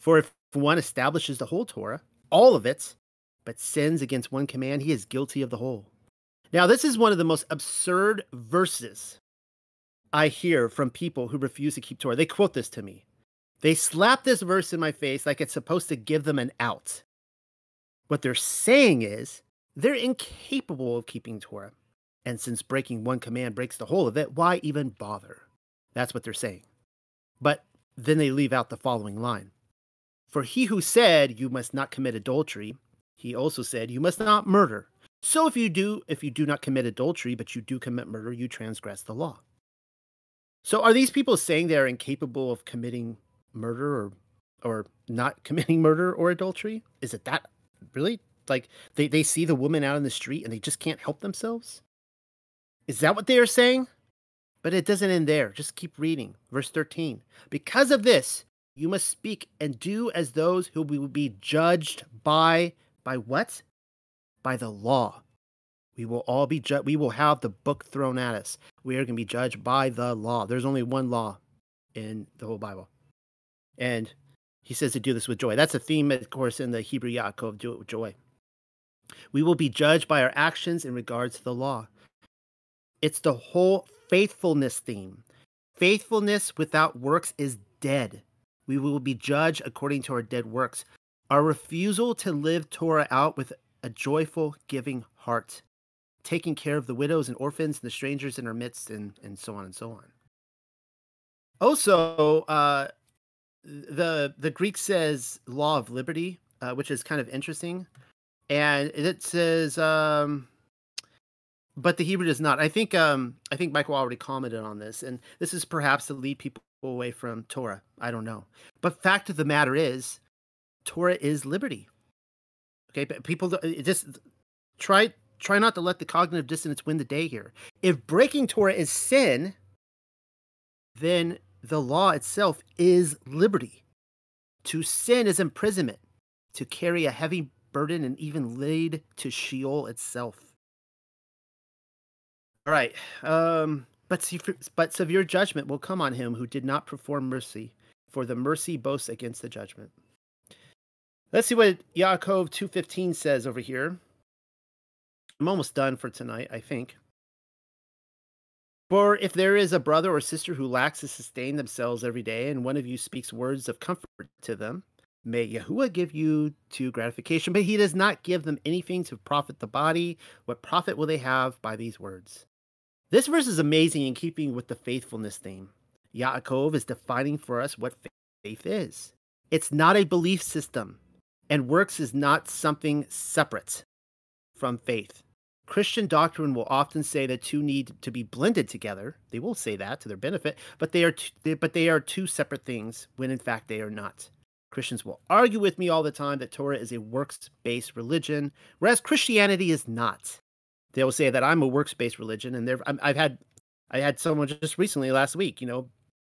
For if one establishes the whole Torah, all of it, but sins against one command, he is guilty of the whole. Now, this is one of the most absurd verses I hear from people who refuse to keep Torah. They quote this to me. They slap this verse in my face like it's supposed to give them an out. What they're saying is they're incapable of keeping Torah. And since breaking one command breaks the whole of it, why even bother? That's what they're saying. But then they leave out the following line For he who said, You must not commit adultery, he also said, You must not murder. So if you do, if you do not commit adultery, but you do commit murder, you transgress the law. So are these people saying they're incapable of committing murder or or not committing murder or adultery? Is it that really? Like they, they see the woman out in the street and they just can't help themselves? Is that what they are saying? But it doesn't end there. Just keep reading. Verse 13. Because of this, you must speak and do as those who will be judged by by what? By the law. We will all be ju- we will have the book thrown at us. We are going to be judged by the law. There's only one law in the whole Bible. And he says to do this with joy. That's a theme, of course, in the Hebrew Yaakov, do it with joy. We will be judged by our actions in regards to the law. It's the whole faithfulness theme. Faithfulness without works is dead. We will be judged according to our dead works. Our refusal to live Torah out with a joyful, giving heart, taking care of the widows and orphans and the strangers in our midst, and, and so on and so on. Also, uh, the the Greek says law of liberty, uh, which is kind of interesting, and it says, um, but the Hebrew does not. I think um, I think Michael already commented on this, and this is perhaps to lead people away from Torah. I don't know, but fact of the matter is, Torah is liberty. Okay, but people just try try not to let the cognitive dissonance win the day here. If breaking Torah is sin, then the law itself is liberty. To sin is imprisonment, to carry a heavy burden and even lead to Sheol itself. All right. Um, but, but severe judgment will come on him who did not perform mercy, for the mercy boasts against the judgment. Let's see what Yaakov 2.15 says over here. I'm almost done for tonight, I think. For if there is a brother or sister who lacks to sustain themselves every day, and one of you speaks words of comfort to them, may Yahuwah give you to gratification, but he does not give them anything to profit the body. What profit will they have by these words? This verse is amazing in keeping with the faithfulness theme. Yaakov is defining for us what faith is. It's not a belief system, and works is not something separate from faith. Christian doctrine will often say that two need to be blended together. They will say that to their benefit, but they are t- they, but they are two separate things when in fact they are not. Christians will argue with me all the time that Torah is a works-based religion, whereas Christianity is not. They will say that I'm a works-based religion, and I've had I had someone just recently last week, you know,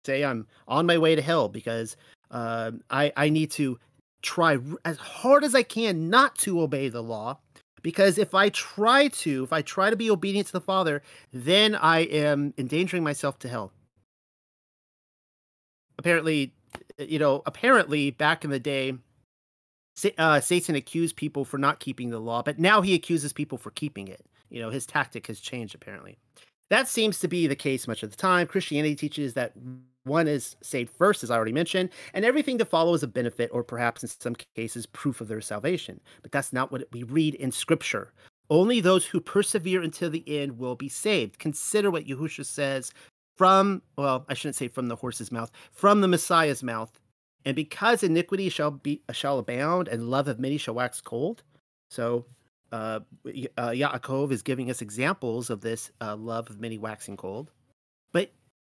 say I'm on my way to hell because uh, I I need to try as hard as I can not to obey the law because if I try to, if I try to be obedient to the Father, then I am endangering myself to hell. Apparently, you know, apparently back in the day, uh, Satan accused people for not keeping the law, but now he accuses people for keeping it. You know, his tactic has changed apparently. That seems to be the case much of the time. Christianity teaches that one is saved first, as I already mentioned, and everything to follow is a benefit or perhaps in some cases proof of their salvation. But that's not what we read in Scripture. Only those who persevere until the end will be saved. Consider what Yahusha says from, well, I shouldn't say from the horse's mouth, from the Messiah's mouth. And because iniquity shall be shall abound and love of many shall wax cold. So uh, uh, Yaakov is giving us examples of this uh, love of many waxing cold. But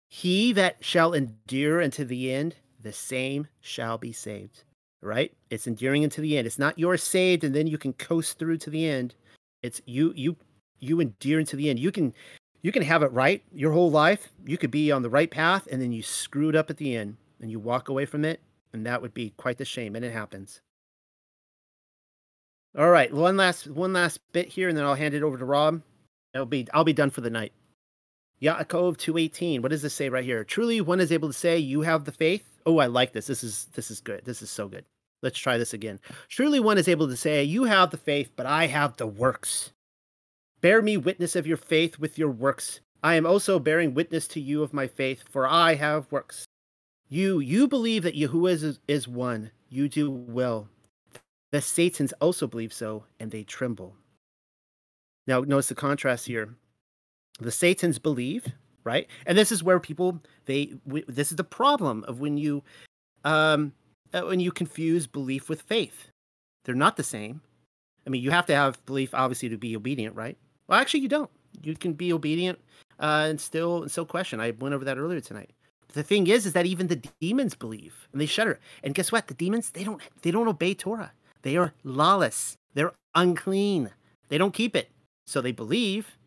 he that shall endure unto the end, the same shall be saved. Right? It's enduring unto the end. It's not you're saved and then you can coast through to the end. It's you you you endure unto the end. You can you can have it right your whole life. You could be on the right path and then you screw it up at the end and you walk away from it, and that would be quite the shame, and it happens. All right, one last one last bit here, and then I'll hand it over to Rob. I'll be I'll be done for the night. Yaakov two eighteen. What does this say right here? Truly, one is able to say, "You have the faith." Oh, I like this. This is this is good. This is so good. Let's try this again. Truly, one is able to say, "You have the faith, but I have the works." Bear me witness of your faith with your works. I am also bearing witness to you of my faith, for I have works. You you believe that Yahuwah is, is one. You do well. The Satans also believe so, and they tremble. Now, notice the contrast here. The Satans believe, right? And this is where people they this is the problem of when you um uh, when you confuse belief with faith. They're not the same. I mean, you have to have belief obviously to be obedient, right? Well, actually, you don't. You can be obedient uh, and still and still question. I went over that earlier tonight. But the thing is, is that even the demons believe and they shudder. And guess what? The demons they don't they don't obey Torah. They are lawless. They're unclean. They don't keep it. So they believe.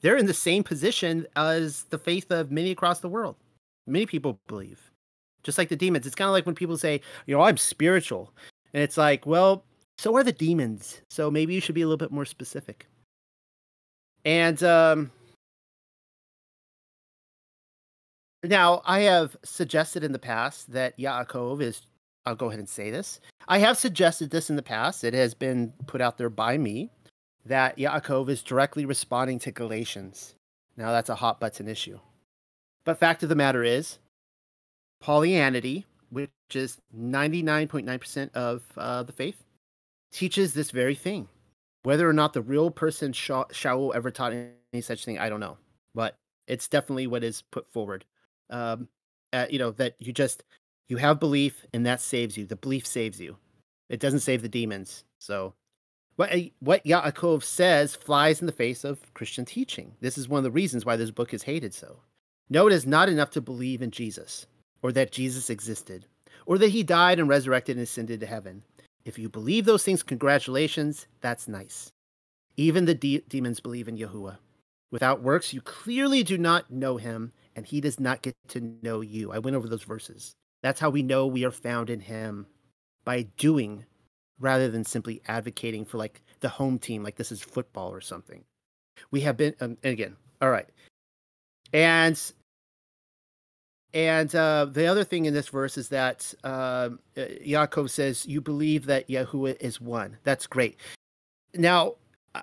They're in the same position as the faith of many across the world. Many people believe. Just like the demons. It's kind of like when people say, you know, I'm spiritual. And it's like, well, so are the demons. So maybe you should be a little bit more specific. And um, now I have suggested in the past that Yaakov is. I'll go ahead and say this. I have suggested this in the past. It has been put out there by me that Yaakov is directly responding to Galatians. Now that's a hot button issue. But fact of the matter is, Paulianity, which is 99.9% of uh, the faith, teaches this very thing. Whether or not the real person Sha- Shaul ever taught any such thing, I don't know. But it's definitely what is put forward. Um, uh, you know that you just you have belief and that saves you. The belief saves you. It doesn't save the demons. So what eh, what Yaakov says flies in the face of Christian teaching. This is one of the reasons why this book is hated so. No, it is not enough to believe in Jesus, or that Jesus existed, or that he died and resurrected and ascended to heaven. If you believe those things, congratulations, that's nice. Even the de- demons believe in Yahuwah. Without works, you clearly do not know him, and he does not get to know you. I went over those verses. That's how we know we are found in him by doing rather than simply advocating for like the home team, like this is football or something. We have been, um, and again, all right. And and uh, the other thing in this verse is that uh, Yaakov says, You believe that Yahuwah is one. That's great. Now,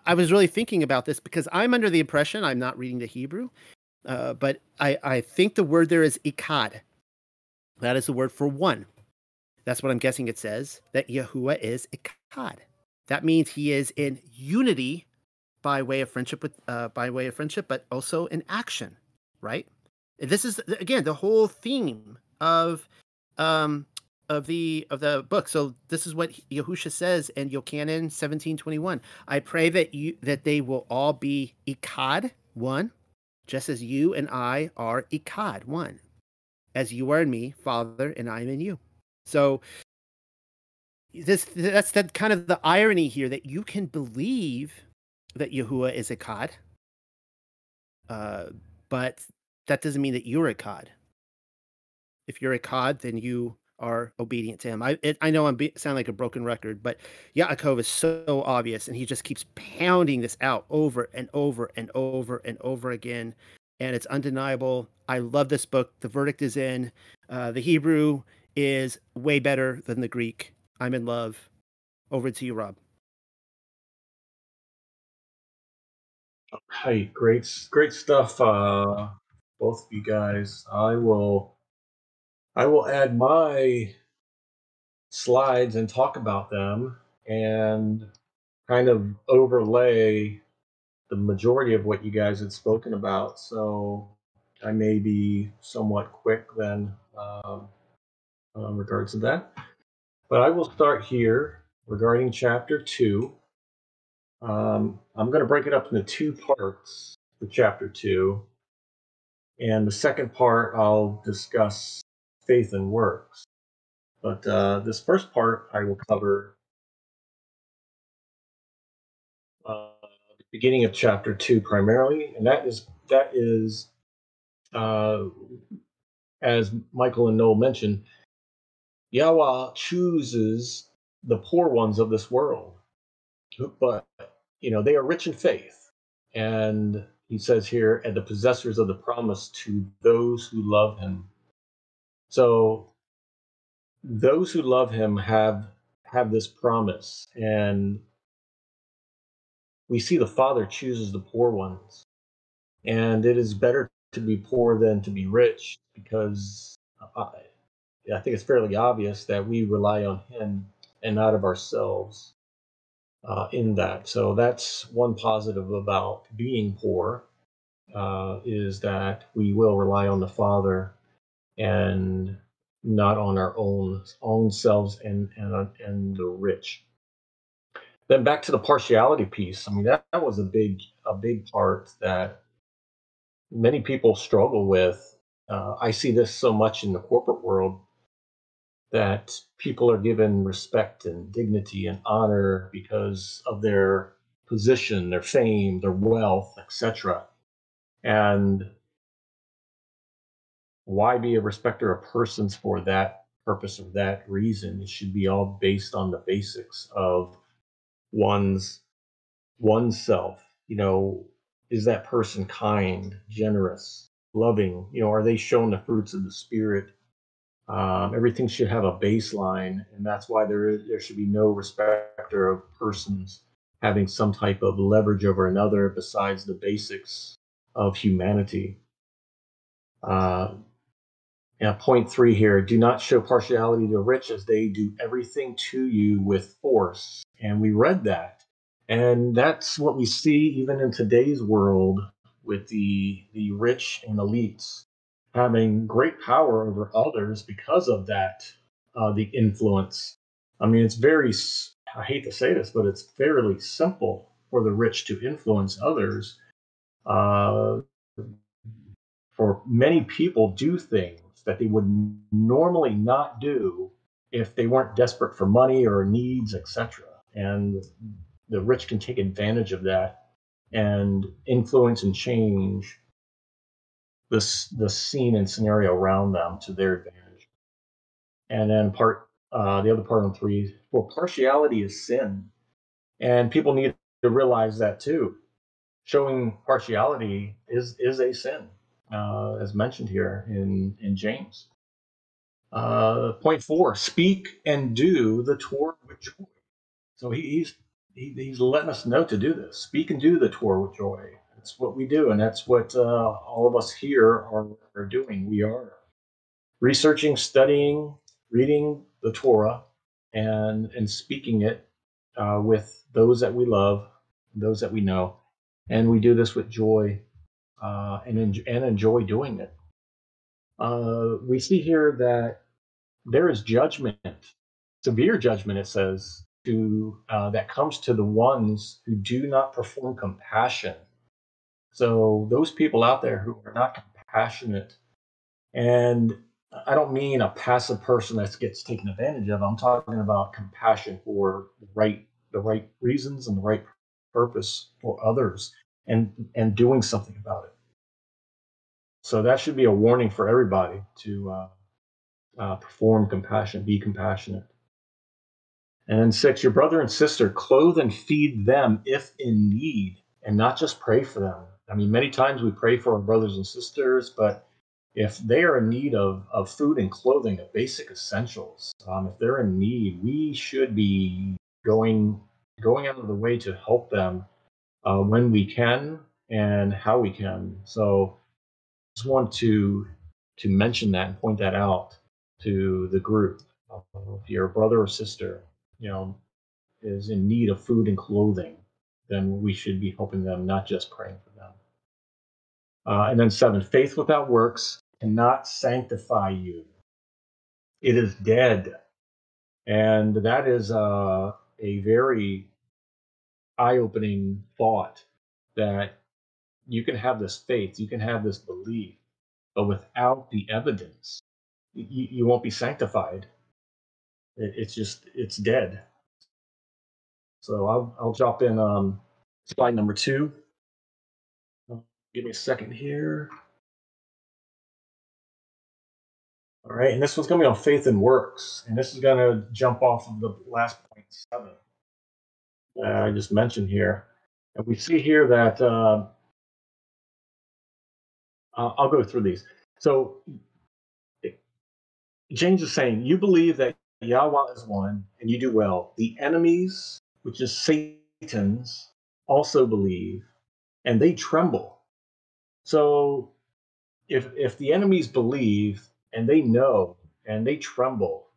I was really thinking about this because I'm under the impression, I'm not reading the Hebrew, uh, but I, I think the word there is echad. That is the word for one. That's what I'm guessing it says, that Yahuwah is echad. That means he is in unity by way of friendship with uh, by way of friendship, but also in action, right? This is again the whole theme of um of the of the book. So this is what Yahusha says in Yochanan 17:21. I pray that you that they will all be echad, one, just as you and I are echad, one. As you are in me, Father, and I am in you. So this that's that kind of the irony here that you can believe that Yahuwah is echad, uh, but that doesn't mean that you're echad. If you're echad, then you are obedient to him. I it, I know I'm be, sound like a broken record, but Yaakov is so obvious, and he just keeps pounding this out over and over and over and over again, and it's undeniable. I love this book. The verdict is in. Uh, the Hebrew is way better than the Greek. I'm in love. Over to you, Rob. Right, great, great stuff, uh, both of you guys. I will, I will add my slides and talk about them, and kind of overlay the majority of what you guys had spoken about. So I may be somewhat quick then um, in regards to that. But I will start here regarding chapter two. Um, I'm going to break it up into two parts for chapter two. And the second part, I'll discuss faith and works. But uh, this first part, I will cover uh, beginning of chapter two primarily, and that is that is, uh, as Michael and Noel mentioned, Yahweh chooses the poor ones of this world, but you know they are rich in faith, and he says here, and the possessors of the promise to those who love him. So those who love him have have this promise, and we see the Father chooses the poor ones, and it is better to be poor than to be rich because. Uh, I think it's fairly obvious that we rely on Him and not of ourselves uh, in that. So that's one positive about being poor uh, is that we will rely on the Father and not on our own own selves and and and the rich. Then back to the partiality piece. I mean that, that was a big a big part that many people struggle with. Uh, I see this so much in the corporate world that people are given respect and dignity and honor because of their position, their fame, their wealth, etc. And why be a respecter of persons for that purpose or that reason? It should be all based on the basics of one's oneself. You know, is that person kind, generous, loving? You know, are they showing the fruits of the spirit? Um, everything should have a baseline, and that's why there is there should be no respecter of persons having some type of leverage over another besides the basics of humanity. Uh, yeah, point three here: do not show partiality to rich, as they do everything to you with force. And we read that, and that's what we see even in today's world with the the rich and elites having great power over others because of that, uh, the influence. I mean, it's very, I hate to say this, but it's fairly simple for the rich to influence others. Uh, for many people, do things that they would normally not do if they weren't desperate for money or needs, etc. And the rich can take advantage of that and influence and change this the scene and scenario around them to their advantage. And then part uh, the other part on three, well, partiality is sin, and people need to realize that too. Showing partiality is is a sin, uh, as mentioned here in in James. Uh, point four: speak and do the Torah with joy. So he, he's he, he's letting us know to do this. Speak and do the Torah with joy. That's what we do, and that's what uh, all of us here are, are doing. We are researching, studying, reading the Torah, and and speaking it uh, with those that we love, those that we know, and we do this with joy uh, and en- and enjoy doing it. Uh, we see here that there is judgment, severe judgment. It says to uh, that comes to the ones who do not perform compassion so those people out there who are not compassionate, and I don't mean a passive person that gets taken advantage of. I'm talking about compassion for the right the right reasons and the right purpose for others, and and doing something about it. So that should be a warning for everybody to uh, uh, perform compassion, be compassionate. And six, your brother and sister, clothe and feed them if in need, and not just pray for them. I mean, many times we pray for our brothers and sisters, but if they are in need of, of food and clothing, of basic essentials, um, if they're in need, we should be going going out of the way to help them uh, when we can and how we can. So, just want to to mention that and point that out to the group. Uh, if your brother or sister, you know, is in need of food and clothing, then we should be helping them, not just praying for them. Uh, and then seven, faith without works cannot sanctify you. It is dead. And that is uh, a very eye opening thought that you can have this faith, you can have this belief, but without the evidence, you, you won't be sanctified. It, it's just, it's dead. So I'll, I'll drop in um, slide number two. Give me a second here. All right, and this one's going to be on faith and works, and this is going to jump off of the last point seven I just mentioned here. And we see here that uh, I'll go through these. So James is saying, You believe that Yahweh is one, and you do well. The enemies, which is Satan's, also believe, and they tremble. So if if the enemies believe and they know and they tremble,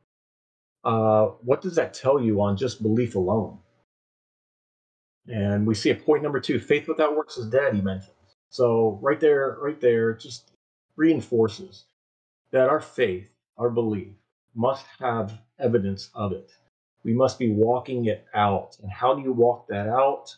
uh, what does that tell you on just belief alone? And we see a point number two: faith without works is dead. He mentions. So right there, right there, just reinforces that our faith, our belief, must have evidence of it. We must be walking it out. And how do you walk that out?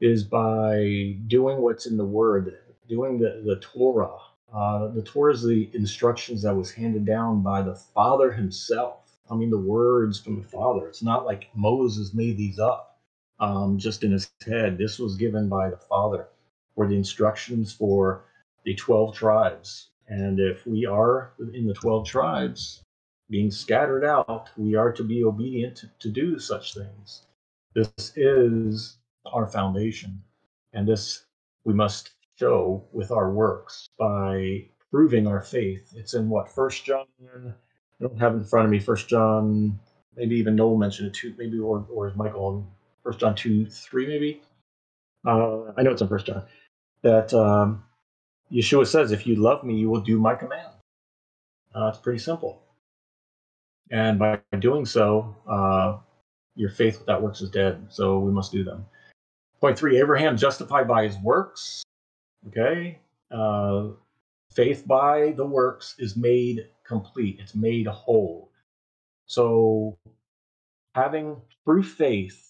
Is by doing what's in the Word, doing the, the Torah. Uh, the Torah is the instructions that was handed down by the Father himself. I mean, the words from the Father. It's not like Moses made these up um, just in his head. This was given by the Father for the instructions for the 12 tribes. And if we are in the 12 tribes being scattered out, we are to be obedient to, do such things. This is our foundation. And this we must show with our works by proving our faith. It's in what First John. I don't have in front of me. First John, maybe even Noel mentioned it too. Maybe or or is Michael First John two three maybe. Uh, I know it's in First John that um, Yeshua says, "If you love me, you will do my command." Uh, it's pretty simple, and by doing so, uh, your faith without works is dead. So we must do them. Point three: Abraham justified by his works. Okay, uh, faith by the works is made complete. It's made whole. So having true faith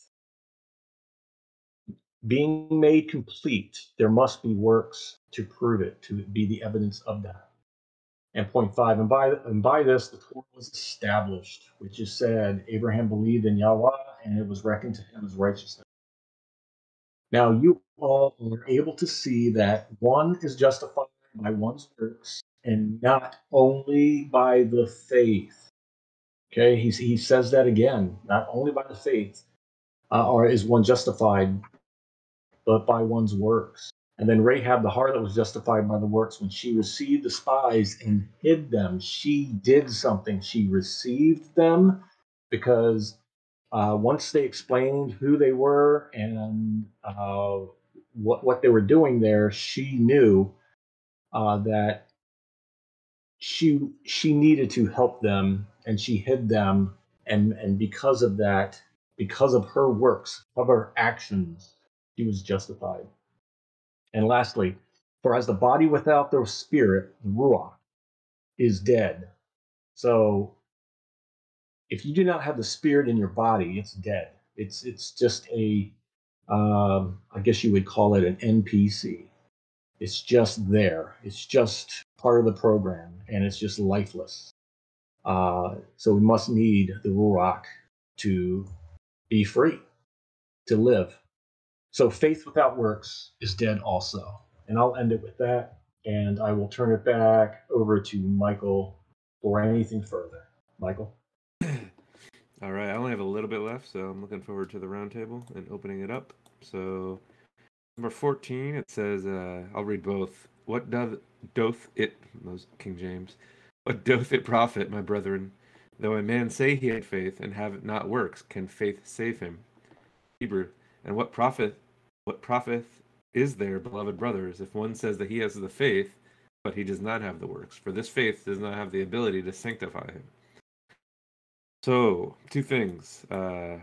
being made complete, there must be works to prove it, to be the evidence of that. And point five, and by and by this the Torah was established, which is said, Abraham believed in Yahweh, and it was reckoned to him as righteousness. Now you all are able to see that one is justified by one's works, and not only by the faith. Okay, he, he says that again, not only by the faith, uh, or is one justified but by one's works. And then Rahab the harlot was justified by the works when she received the spies and hid them. She did something. She received them because uh, once they explained who they were and uh, what what they were doing there, she knew uh, that she she needed to help them, and she hid them. And and because of that, because of her works, of her actions, he was justified. And lastly, for as the body without the spirit, the ruach, is dead. So if you do not have the spirit in your body, it's dead. It's it's just a, um, I guess you would call it an NPC. It's just there. It's just part of the program, and it's just lifeless. Uh, so we must need the ruach to be free, to live. So faith without works is dead also. And I'll end it with that. And I will turn it back over to Michael for anything further. Michael? All right. I only have a little bit left, so I'm looking forward to the roundtable and opening it up. So, number 14, it says, uh, I'll read both. What doth, doth it, King James, what doth it profit, my brethren? Though a man say he had faith and have not works, can faith save him? Hebrew, and what profit what profit is there, beloved brothers, if one says that he has the faith, but he does not have the works? For this faith does not have the ability to sanctify him. So, two things. Uh,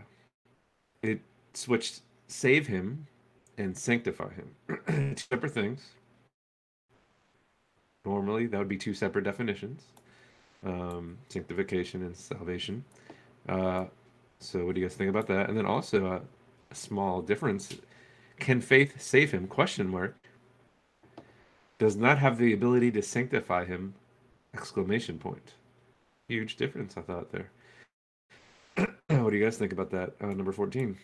it switched save him and sanctify him. two separate things. Normally, that would be two separate definitions um, sanctification and salvation. Uh, so, what do you guys think about that? And then also, uh, a small difference. Can faith save him? Question mark. Does not have the ability to sanctify him. Exclamation point. Huge difference, I thought there. what do you guys think about that? Uh, number 14.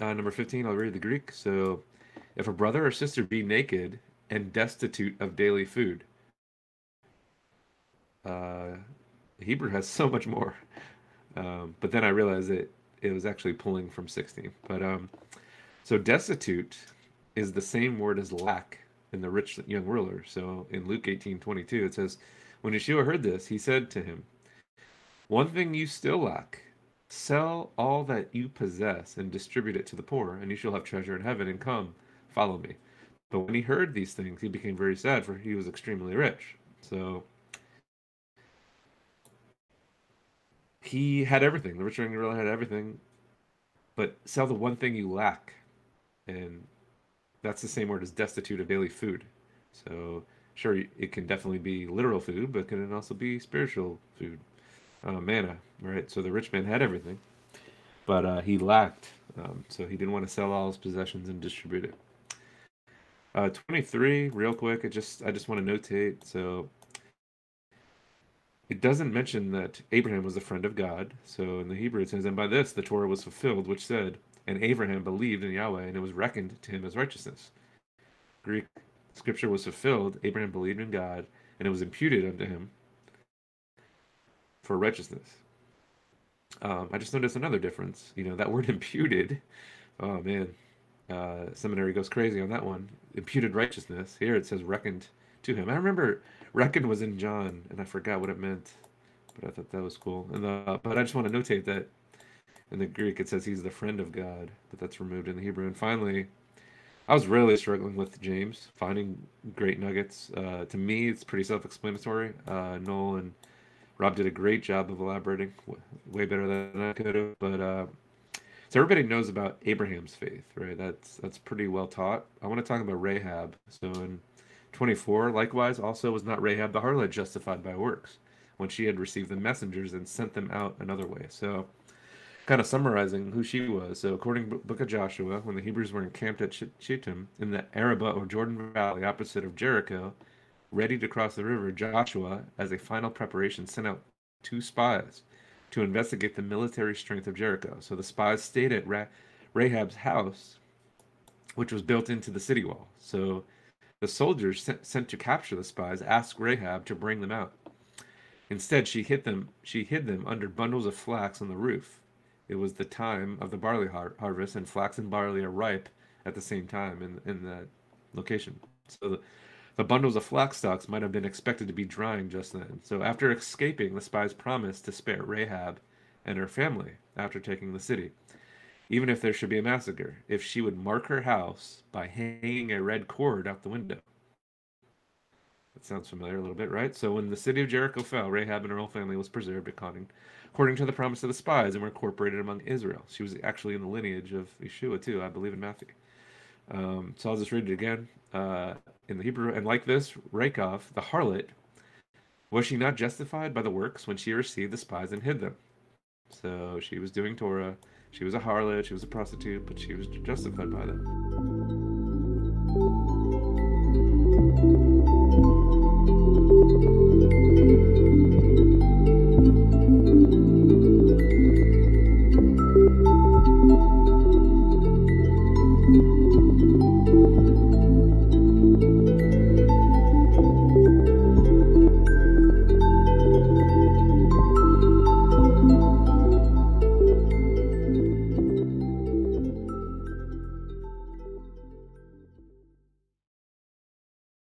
Uh, number 15, I'll read the Greek. So, if a brother or sister be naked and destitute of daily food, uh, Hebrew has so much more. Um, but then I realized that it was actually pulling from 16. But um, so destitute is the same word as lack in the rich young ruler. So in Luke 18 22, it says, When Yeshua heard this, he said to him, One thing you still lack sell all that you possess and distribute it to the poor, and you shall have treasure in heaven, and come, follow me. But when he heard these things, he became very sad, for he was extremely rich. So he had everything. The rich young ruler had everything, but sell the one thing you lack, and that's the same word as destitute of daily food. So sure, it can definitely be literal food, but can it also be spiritual food, uh, manna, right? So the rich man had everything, but uh, he lacked, um, so he didn't want to sell all his possessions and distribute it. Uh, 23, real quick. I just I just want to notate. So it doesn't mention that Abraham was a friend of God. So in the Hebrew it says, And by this the Torah was fulfilled, which said, And Abraham believed in Yahweh, and it was reckoned to him as righteousness. Greek scripture was fulfilled, Abraham believed in God, and it was imputed unto him for righteousness. Um, I just noticed another difference. You know, that word imputed, oh man, uh, seminary goes crazy on that one. Imputed righteousness. Here it says reckoned to him. I remember reckoned was in John, and I forgot what it meant, but I thought that was cool. And the, but I just want to notate that in the Greek it says he's the friend of God, but that's removed in the Hebrew. And finally, I was really struggling with James, finding great nuggets. Uh, to me, it's pretty self-explanatory. Uh, Noel and Rob did a great job of elaborating, way better than I could have. But uh, so everybody knows about Abraham's faith, right? That's that's pretty well taught. I want to talk about Rahab. So in 24, likewise, also was not Rahab the harlot justified by works when she had received the messengers and sent them out another way. So kind of summarizing who she was. So, according to Book of Joshua, when the Hebrews were encamped at Shittim in the Arabah or Jordan Valley opposite of Jericho, ready to cross the river, Joshua, as a final preparation, sent out two spies to investigate the military strength of Jericho. So the spies stayed at Ra- Rahab's house, which was built into the city wall. So the soldiers sent, sent to capture the spies asked Rahab to bring them out. Instead, she hid them. She hid them under bundles of flax on the roof. It was the time of the barley har- harvest, and flax and barley are ripe at the same time in in that location. So the, the bundles of flax stalks might have been expected to be drying just then. So after escaping, the spies promised to spare Rahab and her family after taking the city, even if there should be a massacre, if she would mark her house by hanging a red cord out the window. That sounds familiar a little bit, right? So when the city of Jericho fell, Rahab and her whole family was preserved according, according to the promise of the spies and were incorporated among Israel. She was actually in the lineage of Yeshua too, I believe in Matthew. Um, so I'll just read it again uh, in the Hebrew. And like this, Rachav, the harlot, was she not justified by the works when she received the spies and hid them? So she was doing Torah. She was a harlot. She was a prostitute, but she was justified by them.